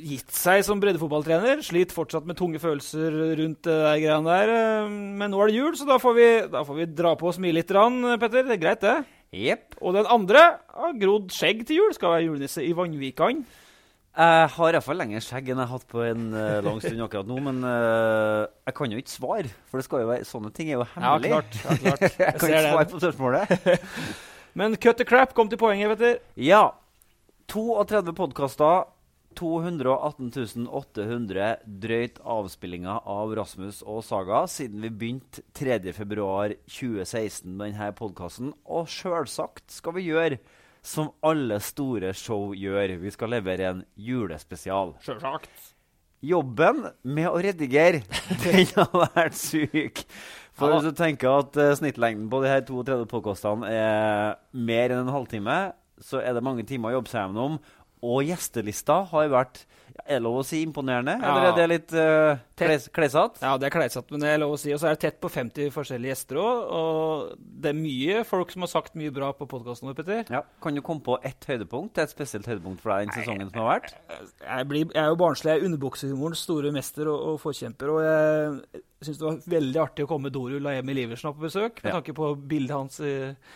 gitt seg som breddefotballtrener. Sliter fortsatt med tunge følelser rundt det der greiene der. Uh, men nå er det jul, så da får vi, da får vi dra på og smile litt, rann, Petter. Det er greit, det. Yep. Og den andre har grodd skjegg til jul. Skal være julenisse i Vannvikan. Jeg har iallfall lengre skjegg enn jeg har hatt på en uh, lang stund akkurat nå. Men uh, jeg kan jo ikke svare, for det skal jo være, sånne ting er jo hemmelig. Ja, klart. Ja, klart. Jeg, jeg kan ikke svare på spørsmålet. men cut the crap kom til poenget, du. Ja. 32 podkaster. 218 800 drøyt avspillinger av Rasmus og Saga siden vi begynte 3.2.2016 med denne podkasten. Og sjølsagt skal vi gjøre som alle store show gjør. Vi skal levere en julespesial. Sjølsagt. Jobben med å redigere, den har vært syk. For hvis du tenker at uh, snittlengden på de her 32 podkastene er mer enn en halvtime, så er det mange timer å jobbe seg gjennom. Og gjestelista har vært er det lov å si imponerende? Ja. Eller er det litt uh, klessatt? Ja, det er klesatt, men det er lov å si. Og så er det tett på 50 forskjellige gjester òg. Og det er mye folk som har sagt mye bra på podkasten vår, Petter. Ja. Kan du komme på ett høydepunkt? Et spesielt høydepunkt for deg den sesongen som har vært? Jeg, blir, jeg er jo barnslig. Jeg er underbuksehumorens store mester og, og forkjemper. Og jeg syns det var veldig artig å komme Dorul og Emil Iversen på besøk. Med ja. tanke på bildet hans i,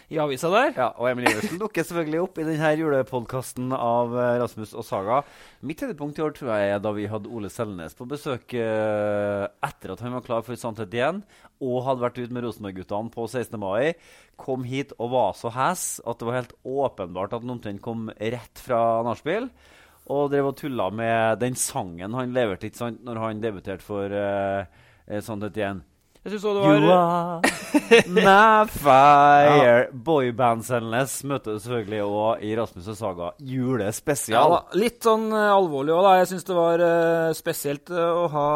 i, avisa der. Ja, Og Emil Iversen dukker selvfølgelig opp i denne julepodkasten av uh, Rasmus og Saga. Mitt høydepunkt i år tror jeg da vi hadde Ole Selnes på besøk eh, etter at han var klar for Santet igjen, og hadde vært ute med Rosenborg-guttene på 16. mai. Kom hit og var så hes at det var helt åpenbart at han omtrent kom rett fra nachspiel. Og drev og tulla med den sangen han leverte ikke sant, når han debuterte for uh, eh, sånn igjen. Jeg syns òg det var You are my fire. Ja. Boyband-Selnes møter selvfølgelig òg i Rasmus og Saga julespesial. Ja, litt sånn uh, alvorlig òg, da. Jeg syns det var uh, spesielt uh, å, ha,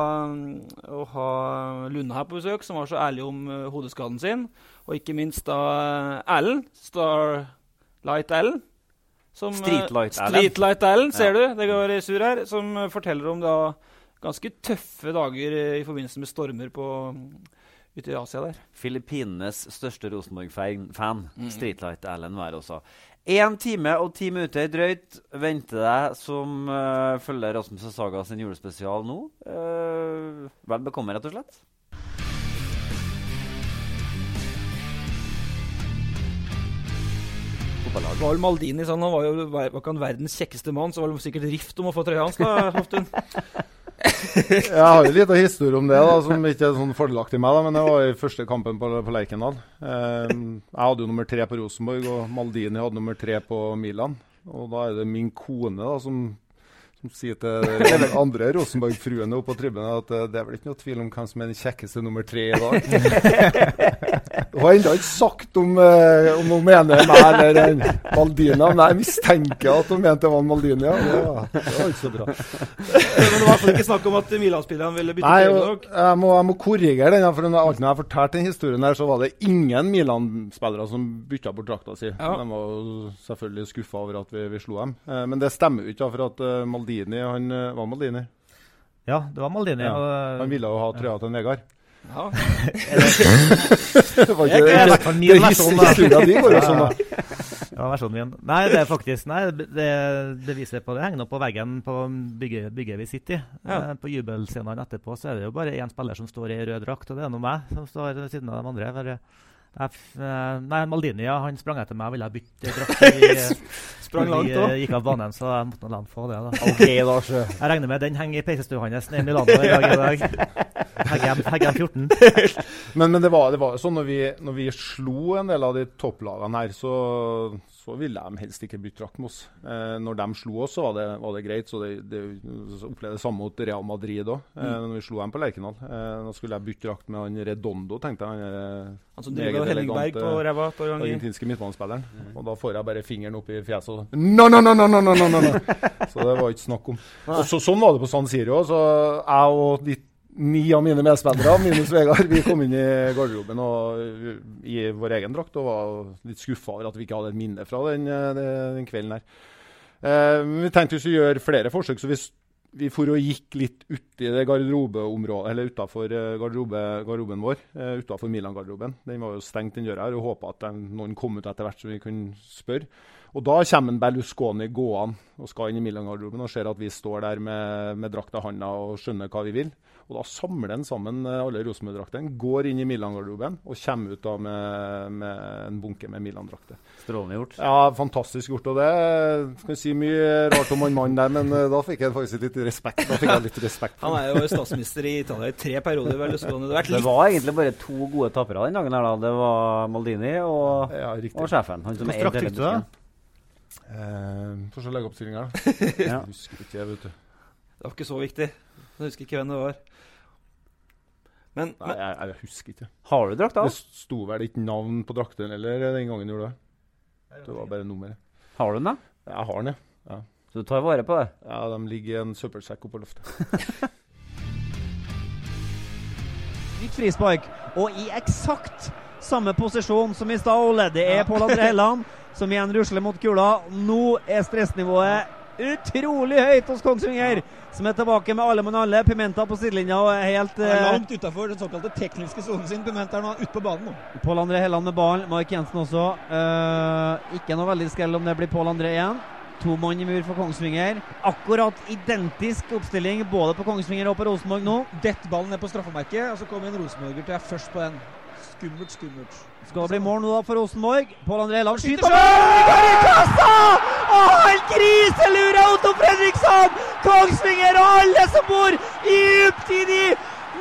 å ha Lunde her på besøk, som var så ærlig om hodeskaden sin. Og ikke minst da Allen, Starlight Erlend. Streetlight Allen. Streetlight Allen, ser ja. du. Det går i sur her. Som forteller om da ganske tøffe dager i forbindelse med stormer på, ute i Asia der. Filippinenes største Rosenborg-fan, mm. Streetlight Erlend Wær også. Én time og ti minutter drøyt venter deg som uh, følger Rasmus og Saga sin julespesial nå. Uh, vel bekomme, rett og slett. Det Var Maldini sånn, Han var jo var ikke han verdens kjekkeste mann, så var det sikkert rift om å få trøya hans. da, Hoftun. jeg har jo litt av historie om det, da, som ikke er sånn fordelaktig meg. Da, men det var i første kampen på, på Lerkendal. Eh, jeg hadde jo nummer tre på Rosenborg, og Maldini hadde nummer tre på Milan. Og da er det min kone da, som som sier til den andre Rosenborg-fruene oppe på tribunen at eh, det er vel ikke noe tvil om hvem som er den kjekkeste nummer tre i dag. Hun har ennå ikke sagt om, eh, om hun mener meg eller en Maldini, men jeg mistenker at hun mente det var en Maldini. Ja. Det, var, det var ikke så bra. Men det var fall ikke snakk om at Milan-spillerne ville bytte dere. jeg må, jeg må korrigere den, for når jeg fortalte den historien her, så var det ingen Milan-spillere som bytta bort drakta si. Ja. De var selvfølgelig skuffa over at vi, vi slo dem. Eh, men det stemmer jo ikke, for at eh, Maldini han eh, var Maldini. Ja, det var Maldini. Ja. og- Han ville jo ha trøya til Vegard. Ja. Det var Det i hvert fall min det versjon, da. Historia di går jo sånn, da. Ja, versjonen min. Nei, det er faktisk Nei, det, det viser på det henger nå på veggen på bygget, bygget vi sitter i. Ja. Eh, På jubelscenene etterpå så er det jo bare én spiller som står i rød drakt, og det er nå meg som står ved siden av de andre. For jeg, f- eh, nei, Maldini ja, han sprang etter meg og ville bytte drakt. Sprang langt òg. gikk av banen, så jeg måtte la han få det. da. OK, da, sjø. Jeg regner med den henger i peisestua hans nede i Milano i dag. i dag. Heggem Heggem 14. Men, men det var det var jo sånn når vi, når vi slo en del av de topplagene her, så, så ville de helst ikke bytte drakt med oss. Eh, når de slo oss, så var det, var det greit. Så det, det, opplevde det samme mot Real Madrid òg, eh, mm. når vi slo dem på Lerkendal. Eh, da skulle jeg bytte drakt med han Redondo, tenkte jeg. Han eh, altså, meget elegante ræva, argentinske midtbanespilleren. Mm. Og da får jeg bare fingeren opp i fjeset og no, no, no, no, no, no, no, no. så det var ikke snakk om. Og så, Sånn var det på San Siro. Så jeg og litt, ni av mine medspillere, minus Vegard, vi kom inn i garderoben og, i vår egen drakt og var litt skuffa over at vi ikke hadde et minne fra den, eh, den, den kvelden her. Eh, vi tenkte vi skulle gjøre flere forsøk, så vi, vi for og gikk litt uti det garderobeområdet, eller utafor garderobe, garderoben vår. Uh, utafor Milan-garderoben. Den var jo stengt, den døra her, og håpa at noen kom ut etter hvert så vi kunne spørre. Og da kommer en Berlusconi gående og skal inn i Milan-garderoben og ser at vi står der med, med drakta i handa og skjønner hva vi vil. Og da samler han sammen eh, alle Rosenborg-draktene, går inn i Milan-garderoben og kommer ut da med, med en bunke med Milan-drakter. Strålende gjort. Ja, fantastisk gjort. Og det skal jeg si mye rart om han mannen der, men eh, da fikk jeg faktisk litt respekt. Da fikk jeg litt respekt. Han er jo statsminister i Italia i tre perioder. vel. Det Det var egentlig bare to gode tapere den dagen. her da. Det var Maldini og, Ja, og sjefen. Han som drakt hele fikk du, busken. Eh, Få se legeoppstillinga, da. Ja. Jeg husker ikke, vet du. Det var ikke så viktig. Jeg husker ikke hvem det var. Men, Nei, men jeg, jeg husker ikke. Har du drakt, da? Det sto vel ikke navn på drakten eller den gangen gjorde det. Det var bare nummeret. Har du den, da? Jeg har den, ja. Så du tar vare på det? ja. De ligger i en søppelsekk oppå loftet. Nytt frispark, og i eksakt samme posisjon som i stad, Ole. Det er Pål André Helland som igjen rusler mot kula. Nå er stressnivået utrolig høyt hos Kongsvinger, som er tilbake med alle mann alle. Pimenta på sidelinja og er helt eh, langt utafor den såkalte tekniske sonen sin. Pimenta er nå ute på banen. nå. Pål André Helland med ballen. Mark Jensen også. Eh, ikke noe veldig skrell om det blir Pål André igjen. To mann i mur for Kongsvinger. Akkurat identisk oppstilling både på Kongsvinger og på Rosenborg nå. Dett ballen ned på straffemerket, og så kommer en rosenborger til er først på den. Skummelt, skummelt. Skal det bli mål nå da for Rosenborg? Pål André Skyter skyter mål i kassa! Og han griselurer Otto Fredriksson! Kongsvinger og alle som bor dypt i de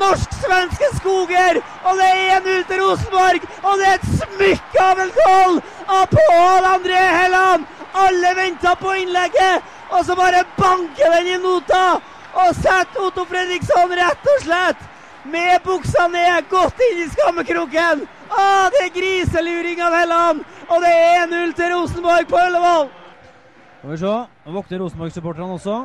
norsk-svenske skoger! Og det er 1-0 til Rosenborg! Og det er et smykke av en goal av Pål André Helland! Alle venta på innlegget, og så bare banker den i nota! Og setter Otto Fredriksson rett og slett med buksa ned, godt inn i skammekroken. Ah, det er griseluring av Helland, og det er 1-0 til Rosenborg på Ullevål. Skal vi se, nå våkner Rosenborg-supporterne også.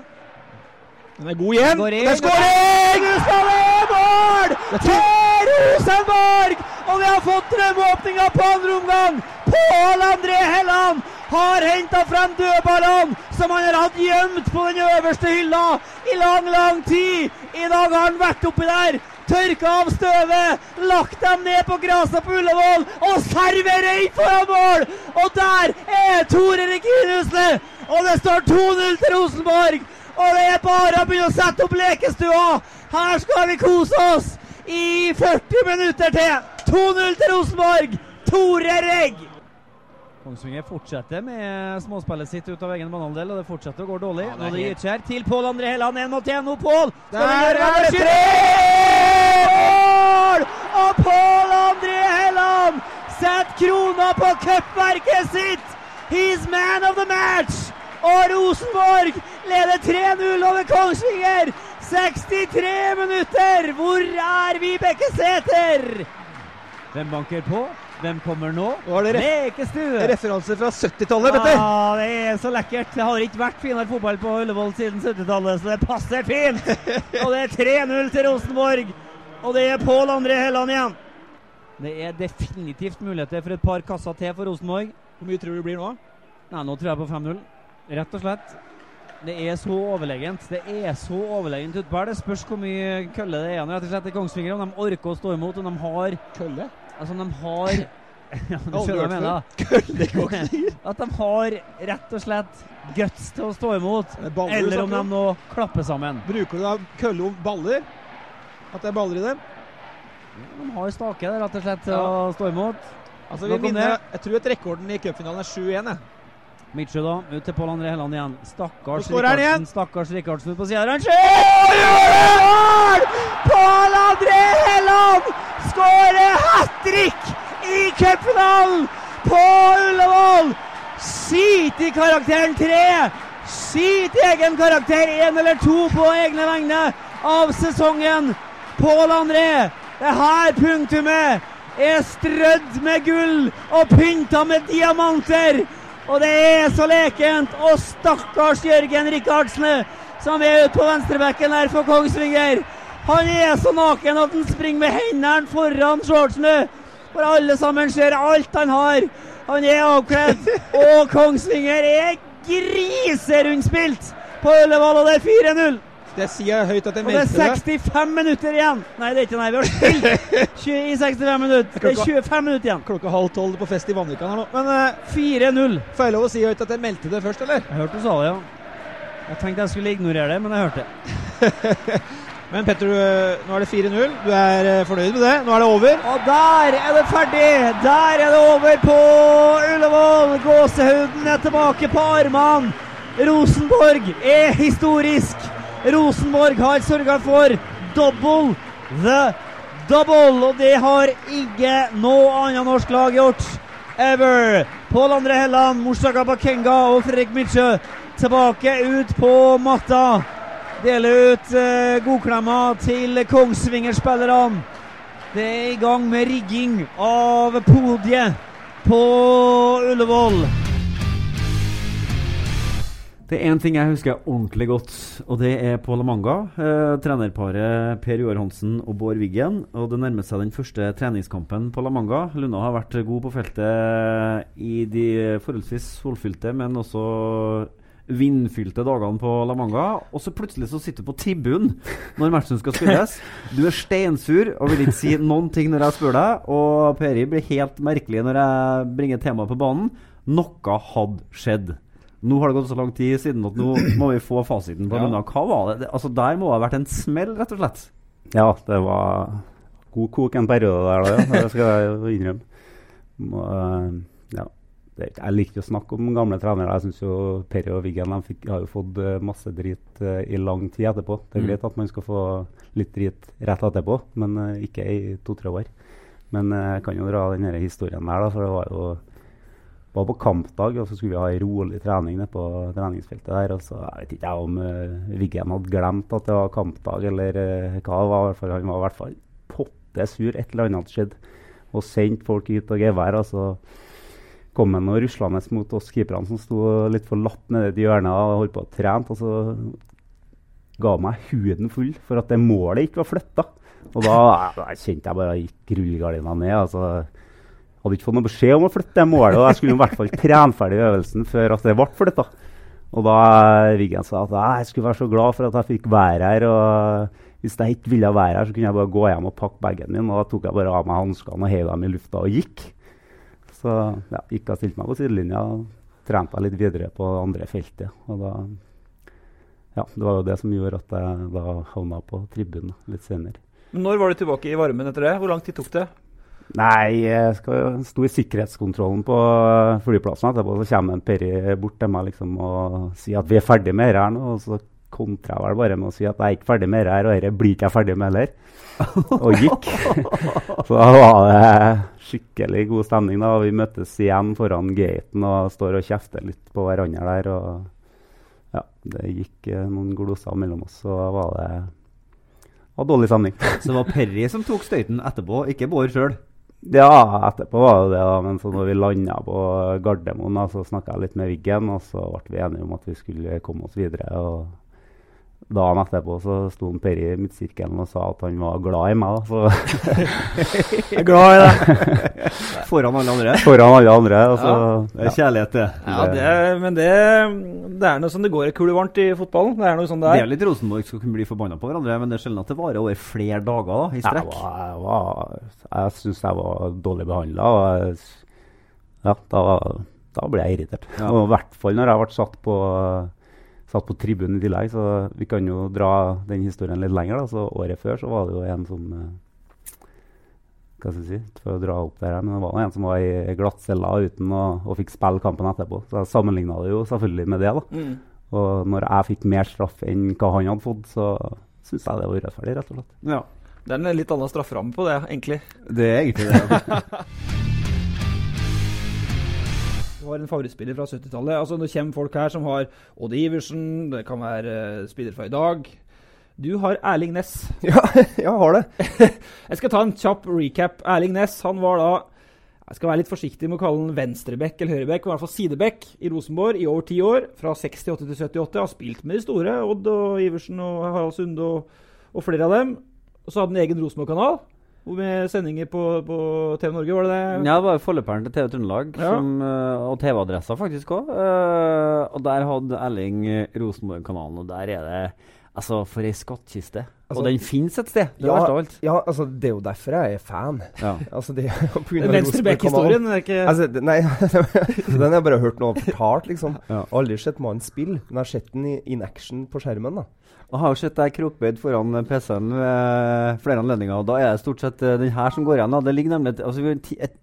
Den er god igjen. Det er skåring! Skal det mål til Rosenborg! Og vi har fått drømmeåpninga på andre omgang. Pål André Helland har henta frem dødballene som han har hatt gjemt på den øverste hylla i lang, lang tid. I dag har han vært oppi der, tørka av støvet, lagt dem ned på gresset på Ullevål og serverer inn foran mål! Og der er Tore Reginusle! Og det står 2-0 til Rosenborg! Og det er bare å begynne å sette opp lekestua! Her skal vi kose oss i 40 minutter til! 2-0 til Rosenborg! Tore Regg! Kongsvinger fortsetter med småspillet sitt ut av egen banehalvdel, og det fortsetter å gå dårlig. Ja, Nå det gir Gytkjær til Pål André Helland, én mot én. Nå, Pål! Der er det Mål! Og Pål André Helland setter krona på cupverket sitt! He's man of the match! Og Rosenborg leder 3-0 over Kongsvinger! 63 minutter! Hvor er Vibeke Sæther? Hvem banker på? Hvem kommer nå? Lekestue! referanse fra 70-tallet, Petter. Ja, det er så lekkert. Det har ikke vært finere fotball på Ullevål siden 70-tallet, så det passer fint. Og det er 3-0 til Rosenborg. Og det er Pål André Helland igjen. Det er definitivt muligheter for et par kasser til for Rosenborg. Hvor mye tror du det blir nå? Nei, nå tror jeg på 5-0. Rett og slett. Det er så overlegent. Det er så overlegent utbær. Det spørs hvor mye kølle det er igjen rett og slett i Kongsvinger. Om de orker å stå imot, om de har Kølle? Altså, de har ja, du skjønner hva jeg mener. At de har rett og slett guts til å stå imot. Er Eller om de nå klapper sammen. Bruker du da kølle om baller? At det er baller i dem? De har stake der, rett og slett til Ja. å stå imot. Altså, vi minner, jeg tror at rekorden i cupfinalen er 7-1. Jeg. Da. Ut til Pål André Helland igjen. Stakkars Rikardsen. Stakkars Rikardsen på sida. Han skjer! Pål André Helland skårer hat trick i cupfinalen på Ullevål! Skit i karakteren tre! Skit i egen karakter én eller to på egne vegne av sesongen. Pål André, det her punktumet er strødd med gull og pynta med diamanter. Og det er så lekent. Og stakkars Jørgen Rikardsen, som er ute på venstrebekken her for Kongsvinger. Han er så naken at han springer med hendene foran shortsen. For alle sammen ser alt han har. Han er avkledd. Og Kongsvinger er griserundspilt på Ullevål, og det er 4-0. Det sier jeg høyt at jeg Og det er meldte det. 65 minutter igjen. Nei, det er ikke nei. Vi har spilt i 65 minutter. Det er 25 minutter igjen. Klokka halv tolv på fest i Vanvikan her nå. Men uh, 4-0. får jeg lov å si høyt at jeg meldte det først, eller? Jeg hørte du sa det, ja. Jeg tenkte jeg skulle ignorere det, men jeg hørte det. Men Petter, eh, nå er det 4-0. Du er eh, fornøyd med det? Nå er det over. Og der er det ferdig! Der er det over på Ullevål. Gåsehuden er tilbake på armene. Rosenborg er historisk. Rosenborg har sørga for double the double, og det har ikke noe annet norsk lag gjort. Ever. Pål André Helland, Mushaka Bakenga og Fredrik Mitsjø tilbake ut på matta. Deler ut eh, godklemmer til Kongsvinger-spillerne. Det er i gang med rigging av podiet på Ullevål. Det er én ting jeg husker ordentlig godt, og det er på La Manga. Eh, trenerparet Per Joar Hansen og Bård Wiggen. Og det nærmer seg den første treningskampen på La Manga. Lunna har vært god på feltet i de forholdsvis solfylte, men også vindfylte dagene på La Manga. Og så plutselig så sitter du på tribunen når matchen skal spilles. Du er steinsur og vil ikke si noen ting når jeg spør deg. Og Peri blir helt merkelig når jeg bringer temaet på banen. Noe hadde skjedd. Nå har det gått så lang tid siden at nå må vi få fasiten på Ja. Denne. Hva var det? Altså Der må det ha vært en smell, rett og slett. Ja, det var god kok en periode der, da. Ja. Det skal jeg innrømme. Må, eh, ja. Jeg liker å snakke om gamle trenere. Jeg syns jo Perry og Wiggen har jo fått eh, masse drit eh, i lang tid etterpå. Det er Mm. greit at man skal få litt drit rett etterpå, men ikke i to-tre år. Men jeg kan jo dra den historien der, da, for det var jo var på kampdag, og så skulle vi ha ei rolig trening nede på treningsfeltet der. og så Jeg vet ikke jeg om uh, Viggen hadde glemt at det var kampdag, eller uh, hva det var. fall, Han var i hvert fall potte sur. Et eller annet hadde skjedd. Og sendte folk ut og gevær. og så kom han og ruslende mot oss keeperne som sto litt for lapp nede i hjørnet og holdt på å trene. Og så ga meg huden full for at det målet ikke var flytta. Og da, da kjente jeg bare gikk rullegardina ned. altså hadde ikke fått noe beskjed om å flytte det målet, og jeg skulle i hvert fall trene ferdig øvelsen før at det ble flytta. Og da Viggen sa at jeg skulle være så glad for at jeg fikk være her. og Hvis jeg ikke ville være her, så kunne jeg bare gå hjem og pakke bagen min. Og da tok jeg bare av meg hanskene og heiv dem i lufta og gikk. Så ja, gikk jeg stilte meg på sidelinja og trente jeg litt videre på andre feltet. Og da Ja, det var jo det som gjorde at jeg da havna på tribunen litt senere. Når var du tilbake i varmen etter det? Hvor lang tid tok det? Nei, jeg skal sto i sikkerhetskontrollen på flyplassen etterpå. Så kommer en Perry bort til meg liksom og sier at vi er ferdig med dette her nå. Og så kontrer jeg vel bare med å si at jeg er ikke ferdig med dette her, og dette blir ikke jeg ferdig med heller. Og gikk. så da var det skikkelig god stemning. da. Vi møttes igjen foran gaten og står og kjefter litt på hverandre der. og ja, det gikk eh, noen gloser mellom oss, og da var det var dårlig stemning. Så det var Perry som tok støyten etterpå, ikke Bård sjøl? Ja, etterpå var det det, da. Men så når vi landa på Gardermoen, da, så snakka jeg litt med Wiggen, og så ble vi enige om at vi skulle komme oss videre. og Dagen etterpå så sto Per i midtsirkelen og sa at han var glad i meg. da, så... Jeg er glad i deg! Foran alle andre? Foran alle andre. Altså, ja, Det er kjærlighet, det. Ja, det, men det, det er noe sånn det går i kulevarmt i fotballen. Det er noe sånn det Det er. er litt Rosenborg skal kunne bli forbanna på hverandre, men det er sjelden at det varer over flere dager da, i Jeg, strekk. var, jeg, var, jeg syns jeg var dårlig behandla. Ja, da, da ble jeg irritert. Ja. Og I hvert fall når jeg ble satt på, satt på tribunen i tillegg. Så vi kan jo dra den historien litt lenger. Da. Så Året før så var det jo en som eh, Hva skal jeg si? For å dra opp det her, men det var en som var i glattcella uten å, og fikk spille kampen etterpå. Så jeg sammenligna det jo selvfølgelig med det. da. Mm. Og når jeg fikk mer straff enn hva han hadde fått, så syns jeg det var urettferdig, rett og slett. Ja. Det er en litt annen strafferamme på det, egentlig. Det er egentlig det. Har en favorittspiller fra 70-tallet. Altså, Nå kommer folk her som har Odd Iversen, det kan være uh, spiller fra i dag. Du har Erling Næss. Ja, jeg har det. Jeg skal ta en kjapp recap. Erling Næss han var da Jeg skal være litt forsiktig med å kalle han venstrebekk eller høyrebekk, men i hvert fall sidebekk i Rosenborg i over ti år. Fra 68 til 78. Har spilt med de store. Odd og Iversen og Harald Sunde og, og flere av dem. Og så hadde han egen Rosenborg-kanal. Med sendinger på, på TV Norge, var det det? Ja, det var forløperen til TV Trøndelag, Ja. eh, og TV-adressa faktisk òg. og der hadde Erling eh, Rosenborg-kanalen, og der er det Altså, for ei skattkiste. Altså- og den fins et sted. Det Ja, verst av alt. ja, altså, det er jo derfor jeg er fan. Ja. Altså, det, Venstrebekk-historien er ikke Altså, det- nei, den har jeg bare hørt noe fortalt, liksom. Ja. Aldri sett mannen spille, men jeg har sett den i in action på skjermen. da. Jeg har jo sett deg krokbøyd foran PC-en ved flere anledninger, og da er det stort sett eh, den her som går igjen. Det ligger nemlig altså,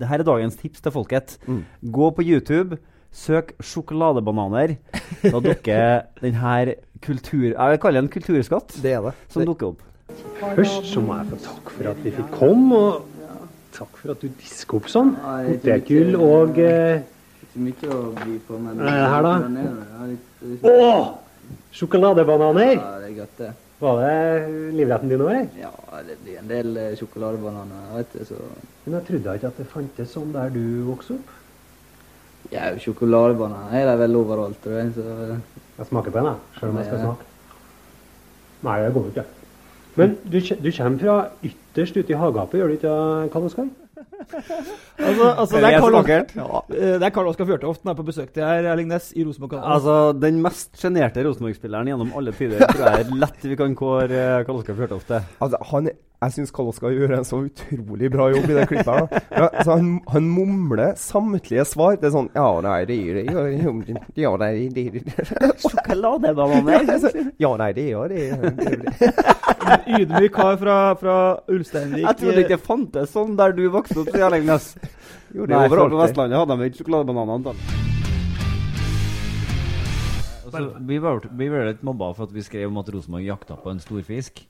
Her er dagens tips til folket. Mm. Gå på YouTube, søk 'sjokoladebananer'. Da dukker den her kultur... Jeg vil kalle det en kulturskatt Det er det. som dukker opp. Først så må jeg få takk for at vi fikk komme, og takk for at du disker opp sånn. Potetgull og eh, Ikke mye å by på, men det her, da? Den er! Sjokoladebananer! Ja, det er godt, det. Var det livretten din òg, eller? Ja, det blir en del eh, sjokoladebananer, vet du, så Men jeg trodde ikke at det fantes sånn der du vokste opp. Ja, sjokoladebananer er det vel overalt, tror jeg, så Jeg smaker på en, jeg, selv om jeg skal smake. Nei, det går jo ikke. Men du, du kommer fra ytterst ute i hagegapet, gjør du ikke det, Karl Oskar? Altså, altså, det, er er Karl. Eh, det er Karl Oskar Fjørtoft som er på besøk til her, Erling Næss, i Rosenborg-kanalen. Altså, Den mest sjenerte Rosenborg-spilleren gjennom alle tider tror jeg er lett vi kan kåre eh, Karl Oskar Fjørtoft til. Altså, han, jeg syns Kaloska gjør en så utrolig bra jobb i det klippet. her. da. Ja, altså, han, han mumler samtlige svar. Det er sånn Ja, nei, det gjør det. Ja, nei, det det- Sjokoladebananer? Ja, nei, det gjør det. En det- Ydmyk kar fra, fra Ulsteinvik. Jeg trodde ikke det fantes sånn der du vokste opp. Jo, det er overalt. på det. Vestlandet hadde de ikke sjokoladebananer. Altså, vi ble vi ble litt mobba for at vi skrev om at Rosenborg jakta på en storfisk.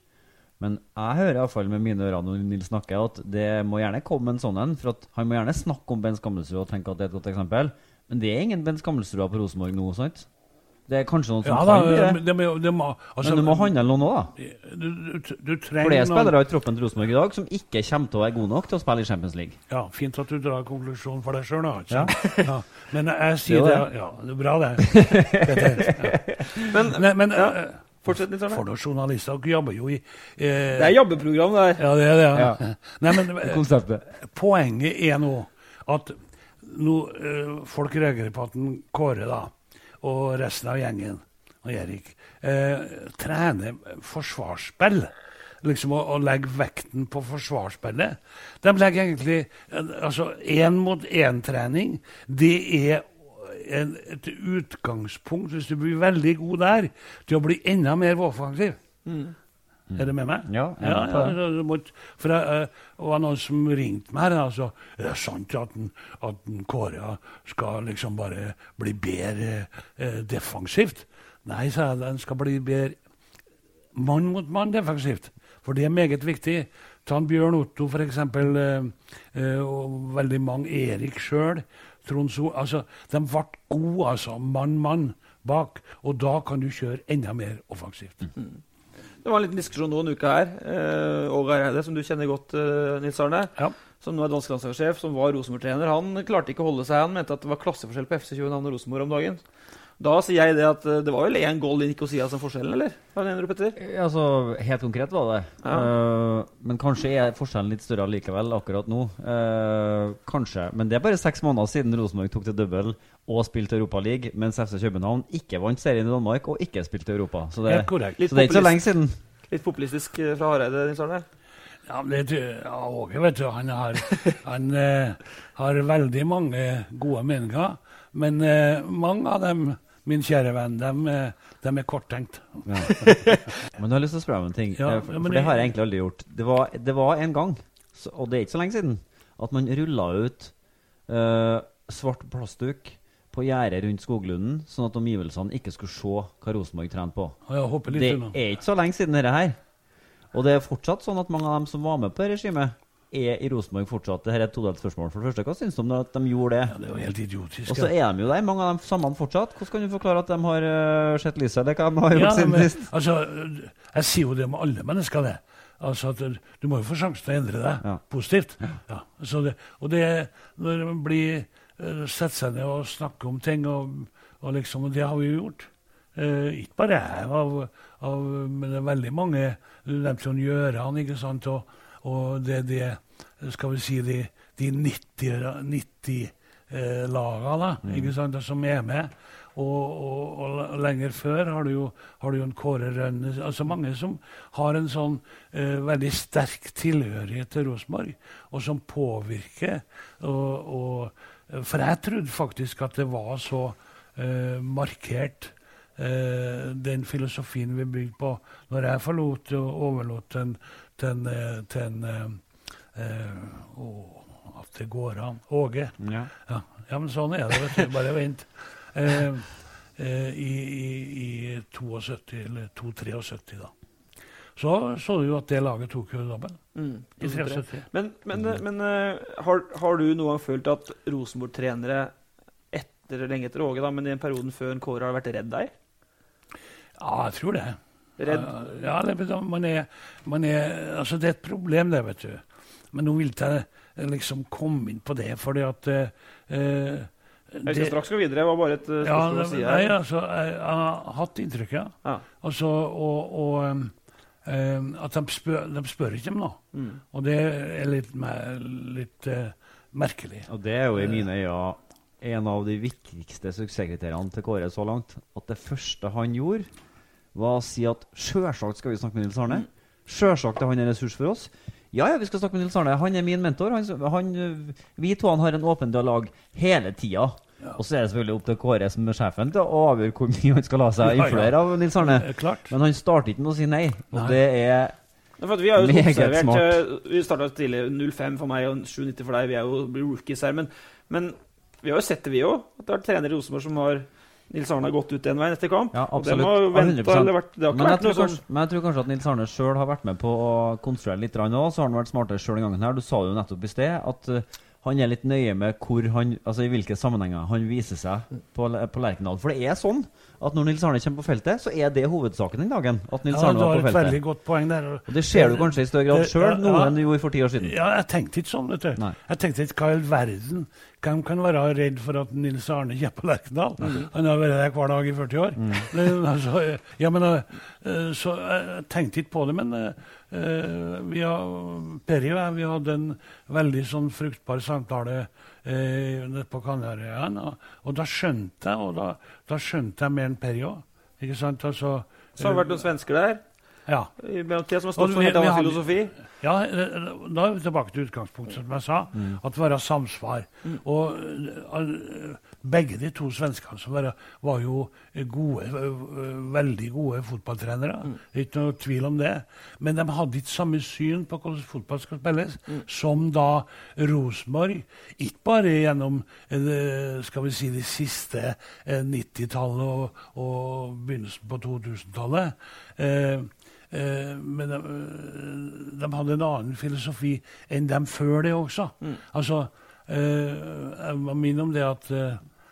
Men jeg hører iallfall med mine ører når Nils snakker, at det må gjerne komme en sånn en. For at han må gjerne snakke om Ben Skammelsrud og tenke at det er et godt eksempel. Men det er ingen Ben Skammelsrud på Rosenborg nå, sant? Det er kanskje noen som Ja kan det. det må, det må, altså, Men du må handle noen òg, da. Du, du, du For det er spillere i troppen til Rosenborg i dag som ikke kommer til å være gode nok til å spille i Champions League. Ja, Fint at du drar konklusjonen for deg sjøl, da. Ja. Ja. Men jeg sier Det det. Ja, det er bra, det. Men, men ja, eh, fortsett litt, Arne. For noen journalister dere jobber jo i eh, Det er jobbeprogram, det her. Ja, det er det. Ja. Ja. Nei, men eh, Konseptet. poenget er nå at nå, eh, folk reagerer på at den Kåre da, og resten av gjengen, og Erik, eh, trener forsvarsspill. Liksom å, å legge vekten på forsvarsspillet. De legger egentlig eh, altså én-mot-én-trening. Det er en, et utgangspunkt, hvis du blir veldig god der, til å bli enda mer offensiv. Er du med meg? Ja, ja, det. ja, du må- for jeg, eh, det var noen som ringte meg her. Altså, er det sant at, den, at den Kåre skal liksom bare bli bedre eh, defensivt? Nei, sa jeg. Den skal bli bedre mann mot mann defensivt. For det er meget viktig. Ta en Bjørn Otto, f.eks., eh, eh, og veldig mange Erik sjøl. Trond Sol altså, De ble gode, altså. Mann-mann bak. Og da kan du kjøre enda mer offensivt. Det var en liten diskusjon nå en uke her. Eh, Åge Hareide, som du kjenner godt, eh, Nils Arne. Som nå er dansk landslagssjef, som var Rosenborg-trener. Han klarte ikke å holde seg. Han mente at det var klasseforskjell på FC København og Rosenborg om dagen. Da sier jeg det at eh, det var vel én goal i Nikosia som forskjellen, eller? Hva mener du, Petter? Altså, Helt konkret var det. Ja. Uh, men kanskje er forskjellen litt større likevel akkurat nå. Uh, kanskje. Men det er bare seks måneder siden Rosenborg tok til double og spilte Europaliga, mens FC København ikke vant serien i Danmark og ikke spilte Europa. Så det, ja, så det er ikke så lenge siden. Litt populistisk eh, fra Hareide, Nils Arne? Ja, men det, ja, Åge, vet du, han har, han, uh, har veldig mange gode meninger. Men eh, mange av dem, min kjære venn, de, de er korttenkt. Ja. Men du har lyst til å spørre om en ting. Ja, eh, for, for det har jeg egentlig aldri gjort. Det var, det var en gang, så, og det er ikke så lenge siden, at man rulla ut uh, svart plastduk på gjerdet rundt Skoglunden, sånn at omgivelsene ikke skulle se hva Rosenborg trente på. Ja, det er ikke så lenge siden dette her. Og det er fortsatt sånn at mange av dem som var med på regimet, er i Rosenborg fortsatt. Dette er et todelt spørsmål. For det første, hva syns du om at de gjorde det? Ja, Det er jo helt idiotisk. Og så er de jo der, mange av dem sammen fortsatt. Hvordan kan du forklare at de har uh, sett lyset, eller hva de har gjort Ja, siden sist? altså, jeg sier jo det med alle mennesker, det. Altså at du- Du må jo få sjansen til å endre deg positivt. Ja. Det, og det når man blir uh, setter seg ned og snakker om ting, og, og liksom, og det har vi jo gjort. Uh, ikke bare jeg, av, av, men det er veldig mange. Du nevnte Gjøran, ikke sant. Og, og det, det skal vi si, de, de 90, 90 eh, laga da, Mm. som er med. Og, og, og lenger før har du jo, har du jo en Kåre Rønne altså Mange som har en sånn eh, veldig sterk tilhørighet til Rosenborg, og som påvirker. Og, for jeg trodde faktisk at det var så eh, markert, den filosofien vi bygde på, når jeg forlot og overlot den til en, eh, eh, eh, At det går an. Åge. Ja. Ja, ja, men sånn er det. vet du. Bare vent. Eh, eh, I i, i 72, eller 273, da. Så så du jo at det laget tok jo dobbel. Mm, I 73. Men, men, men eh, har, har du noen gang følt at Rosenborg-trenere etter, lenge etter Åge, da, men i en perioden før en Kåre har vært redd deg? Ja, jeg tror det. Redd? Ja, det, man er, man er, altså det er et problem, det, vet du. Men nå vil jeg liksom komme inn på det, fordi at uh, eh, Jeg skal straks gå videre. Det var bare et spørsmål Ja, det, å si her. nei, altså, jeg, jeg har hatt inntrykk, ja. Ja. Altså, og, og um, um, at de spør, de spør ikke om noe. Mm. Og det er litt, mer, litt uh, merkelig. Og det er jo i mine øyne en av de viktigste suksesskriteriene til Kåre så langt. At det første han gjorde, var å si at sjølsagt skal vi snakke med Nils Arne. Sjølsagt er han en ressurs for oss. Ja, ja, vi skal snakke med Nils Arne. Han er min mentor. Han, han, vi to han har en åpen dialog hele tida. Og så er det selvfølgelig opp til Kåre som er sjefen til å avgjøre hvor mye han skal la seg Ja, ja. influere av Nils Arne. Men han starter ikke med å si nei. Og Nei. det er Ja, for at vi har jo observert eh, Vi starta tidlig 05 for meg og 790 for deg. Vi er jo rookies her. Men, men vi har jo sett det, vi òg. At det er trenere i Rosenborg som har Nils Arne har gått ut den veien etter kamp. Ja, Og Ja, ventet, 100%. eller vært, det har ikke men, vært noe sånn men jeg tror kanskje at Nils Arne sjøl har vært med på å konstruere litt, òg. så har han vært smartere sjøl den gangen her. Du sa jo nettopp i sted at uh, han er litt nøye med hvor han, altså i hvilke sammenhenger han viser seg på, på Lerkendal. For det er sånn at når Nils Arne kommer på feltet, så er det hovedsaken den dagen. At Nils Ja, Arne du har et veldig godt poeng der. Og det ser du kanskje i større grad sjøl nå ja. enn du gjorde for ti år siden. Ja, jeg tenkte ikke sånn, vet du. Jeg tenkte ikke hva i all verden Hvem kan være redd for at Nils Arne kommer på Lerkendal? Mm. Han har vært der hver dag i 40 år. Det, altså, ja, men, eh, så jeg tenkte ikke på det, men eh, eh, vi har, Perry og jeg vi hadde en veldig sånn fruktbar samtale eh, på Kanariøyene, og, og da skjønte jeg, og da, da skjønte jeg mer enn Perry òg. Ikke sant? Altså, Så har det vært noen svensker der. Ja. I mellomtida som har stått for vi- annen filosofi. Ja, eh, da er vi tilbake til utgangspunktet, som jeg sa. Mm. At det var samsvar. Mm. Og eh, begge de to svenskene som var, var jo gode, eh, veldig gode fotballtrenere. Mm. Ikke noe tvil om det. Men de hadde ikke samme syn på hvordan fotball skal spilles, Mm. som da Rosenborg. Ikke bare gjennom eh, skal vi si, de siste eh, 90-tallet og, og begynnelsen på 2000-tallet. Eh, men de, eh, de hadde en annen filosofi enn dem før det også. Altså, Eh, jeg må minne om det at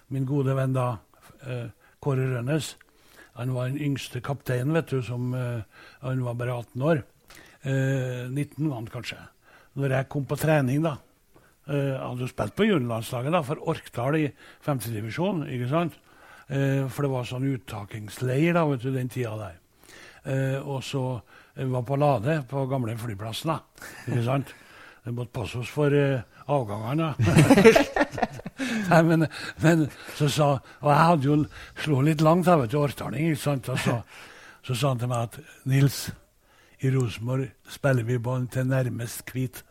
min gode venn da, Kåre Rønnes, han var den yngste kapteinen, vet du, som Han var bare 18 år. Eh, 19 var han kanskje. Når jeg kom på trening, da Jeg hadde jo spilt på juniorlandslaget for Orkdal i femtedivisjon, ikke sant? For det var sånn uttakingsleir da, vet du, den tida der. Eh, og så eh, var på Lade, på gamle flyplassen, da. Ikke sant? Vi måtte passe oss for eh, avgangene. Nei, men, men så sa Og jeg hadde jo slo litt langt, jeg vet du, årtalling, ikke sant? Og så, så sa han til meg at Nils, i Rosenborg spiller vi på til nærmest hvit.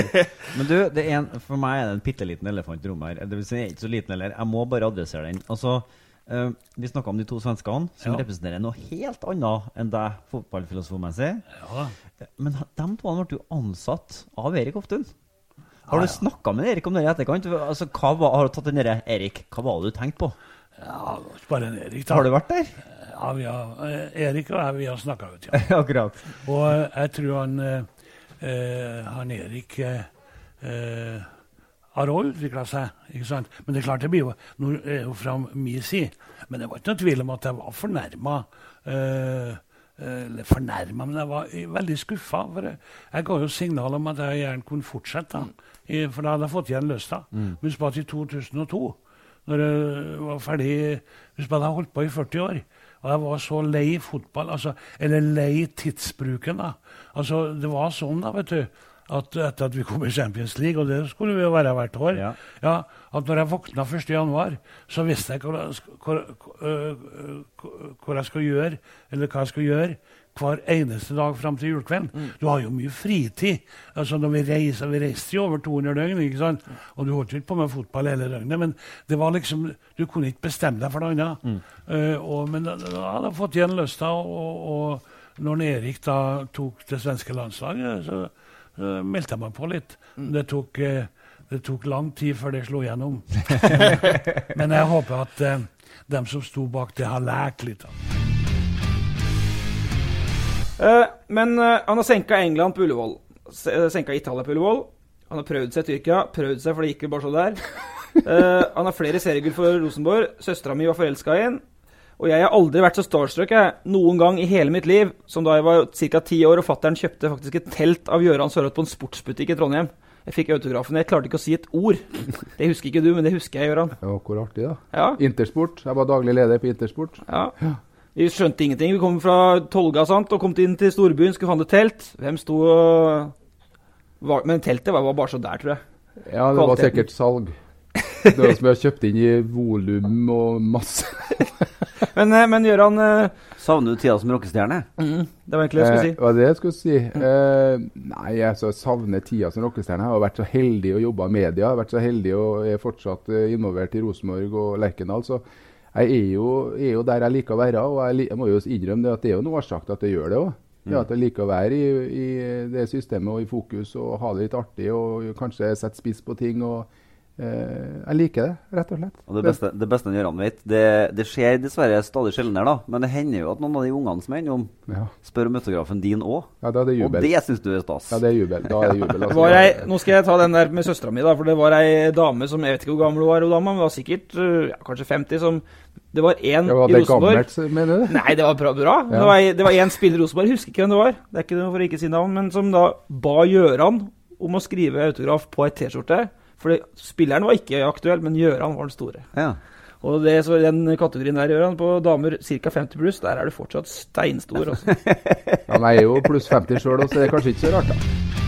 Men du, det er en, for meg er det en bitte liten elefant i rommet her. Det vil si, ikke så liten heller. Jeg må bare adressere den. Altså, eh, Vi snakka om de to svenskene, som Ja. representerer noe helt annet enn deg fotballfilosofmessig. Ja. Men de to ble jo ansatt av Erik Hoftun. Har Ja, du snakka med Erik om det i etterkant? Altså, hva var, har du tatt den derre Erik, hva var det du tenkte på? Ja, ikke bare en Erik, da. Har du vært der? Ja, vi har, eh, Erik og jeg vi har snakka ut, ja. Akkurat. Og eh, jeg tror han, eh, han Erik eh, har òg utvikla seg. ikke sant? Men det er klart det blir jo Nå det jo fra min side. Men det var ikke noe tvil om at jeg var fornærma. Eh, eller fornærma, men jeg var eh, veldig skuffa. For jeg, jeg ga jo signal om at jeg gjerne kunne fortsette. da. I, for da hadde jeg fått igjen lysta. Mm. Husk på at i 2002, når jeg var ferdig Husk på at jeg holdt på i 40 år. Og jeg var så lei fotball, altså, eller lei tidsbruken. da. Altså, Det var sånn, da, vet du, at etter at vi kom i Champions League, og det skulle vi jo være hvert år, ja. at når jeg våkna 1.1., så visste jeg hva, jeg, hva, hvor jeg skal gjøre, eller hva jeg skal gjøre hver eneste dag fram til julekvelden. Du har jo mye fritid. altså når Vi reiser, vi reiste jo over 200 døgn, ikke sant? og du holdt ikke på med fotball hele døgnet. Men det var liksom, du kunne ikke bestemme deg for noe annet. Eh, og, men da hadde jeg fått igjen lysta, og, og når Erik da tok det svenske landslaget, så, så meldte jeg meg på litt. Det tok, uh, det tok lang tid før det slo gjennom. men jeg håper at uh, dem som sto bak det, har lært litt. men han har senka England på Ullevål. Se- Senka Italia på Ullevål. Han har prøvd seg i Tyrkia. Prøvd seg, for det gikk jo bare så der. Han har flere seriegull for Rosenborg. Søstera mi var forelska i ham. Og jeg har aldri vært så starstruck jeg, noen gang i hele mitt liv som da jeg var ca. ti år og fattern kjøpte faktisk et telt av Gøran Sørloth på en sportsbutikk i Trondheim. Jeg fikk autografen. Jeg klarte ikke å si et ord. Det husker ikke du, men det husker jeg, Gøran. Ja, hvor artig, da. Ja. Intersport. Jeg var daglig leder på Intersport. Ja. Vi skjønte ingenting. Vi kom fra Tolga sant, og kom inn til storbyen, skulle handle telt. Hvem sto og var, Men teltet var bare så der, tror jeg. Ja, det var sikkert salg. Det var som vi har kjøpt inn i volum og masse. Men, eh, men Gøran eh, Savner du tida som rockestjerne? Mm, det var egentlig det jeg skulle si. Eh, hva er det jeg skulle si? Eh, nei, jeg så savner tida som rockestjerne. Jeg har vært så heldig å jobbe i media. Jeg har vært så heldig og er fortsatt eh, involvert i Rosenborg og Lerkendal. Så jeg er jo, er jo der jeg liker å være. Og jeg, jeg må jo innrømme det at det er jo noe årsak til at jeg gjør det òg. Mm. Ja, at jeg liker å være i, i det systemet og i fokus og ha det litt artig og kanskje sette spiss på ting. og eh, Jeg liker det, rett og slett. Og det beste, det beste Gøran vet, det, det skjer dessverre stadig sjeldnere, da. Men det hender jo at noen av de ungene som er innom, Ja. spør om autografen din òg. Ja, da er det Og det syns du er stas. Ja, det er jubel. Da er det jubel. Altså. var ei, nå skal jeg ta den der med søstera mi, da. For det var ei dame som Jeg vet ikke hvor gammel hun var, hun dama, men var sikkert øh, ja, kanskje 50. som Det var én Ja, var i det Rosenborg gammelt, mener du? Nei, det var bra. bra. Det Ja. var Det var én spiller i Rosenborg, jeg husker ikke hvem det var, Det er ikke noe for å ikke si navn, men som da ba Gjøran om å skrive autograf på ei T-skjorte. For spilleren var ikke aktuell, men Gjøran var den store. Ja. Og det, så den kategorien der, Gjøran, på damer ca. 50 pluss, der er du fortsatt steinstor. Altså. Ja, er jo pluss 50 sjøl, så det er kanskje ikke så rart, da.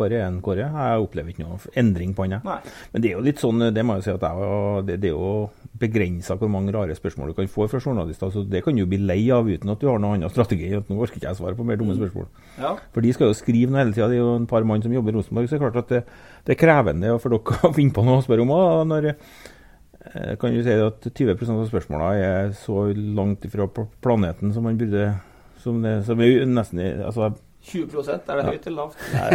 Kåre er en Kåre. Jeg opplever ikke noe endring på han. Men det er jo litt sånn, det må jeg si at jeg, det, det er jo begrensa hvor mange rare spørsmål du kan få fra journalister. så Det kan du bli lei av uten at du har noen annen strategi. at Nå orker ikke jeg svare på mer dumme spørsmål. Ja. For de skal jo skrive noe hele tida. Det er jo en par mann som jobber i Rosenborg. Så det er klart at det, det er krevende for dere å finne på noe å spørre om. Og når eh, kan du si at 20% av spørsmåla er så langt ifra planeten som man burde som det, som er nesten altså, 20 er det høyt eller lavt? Nei,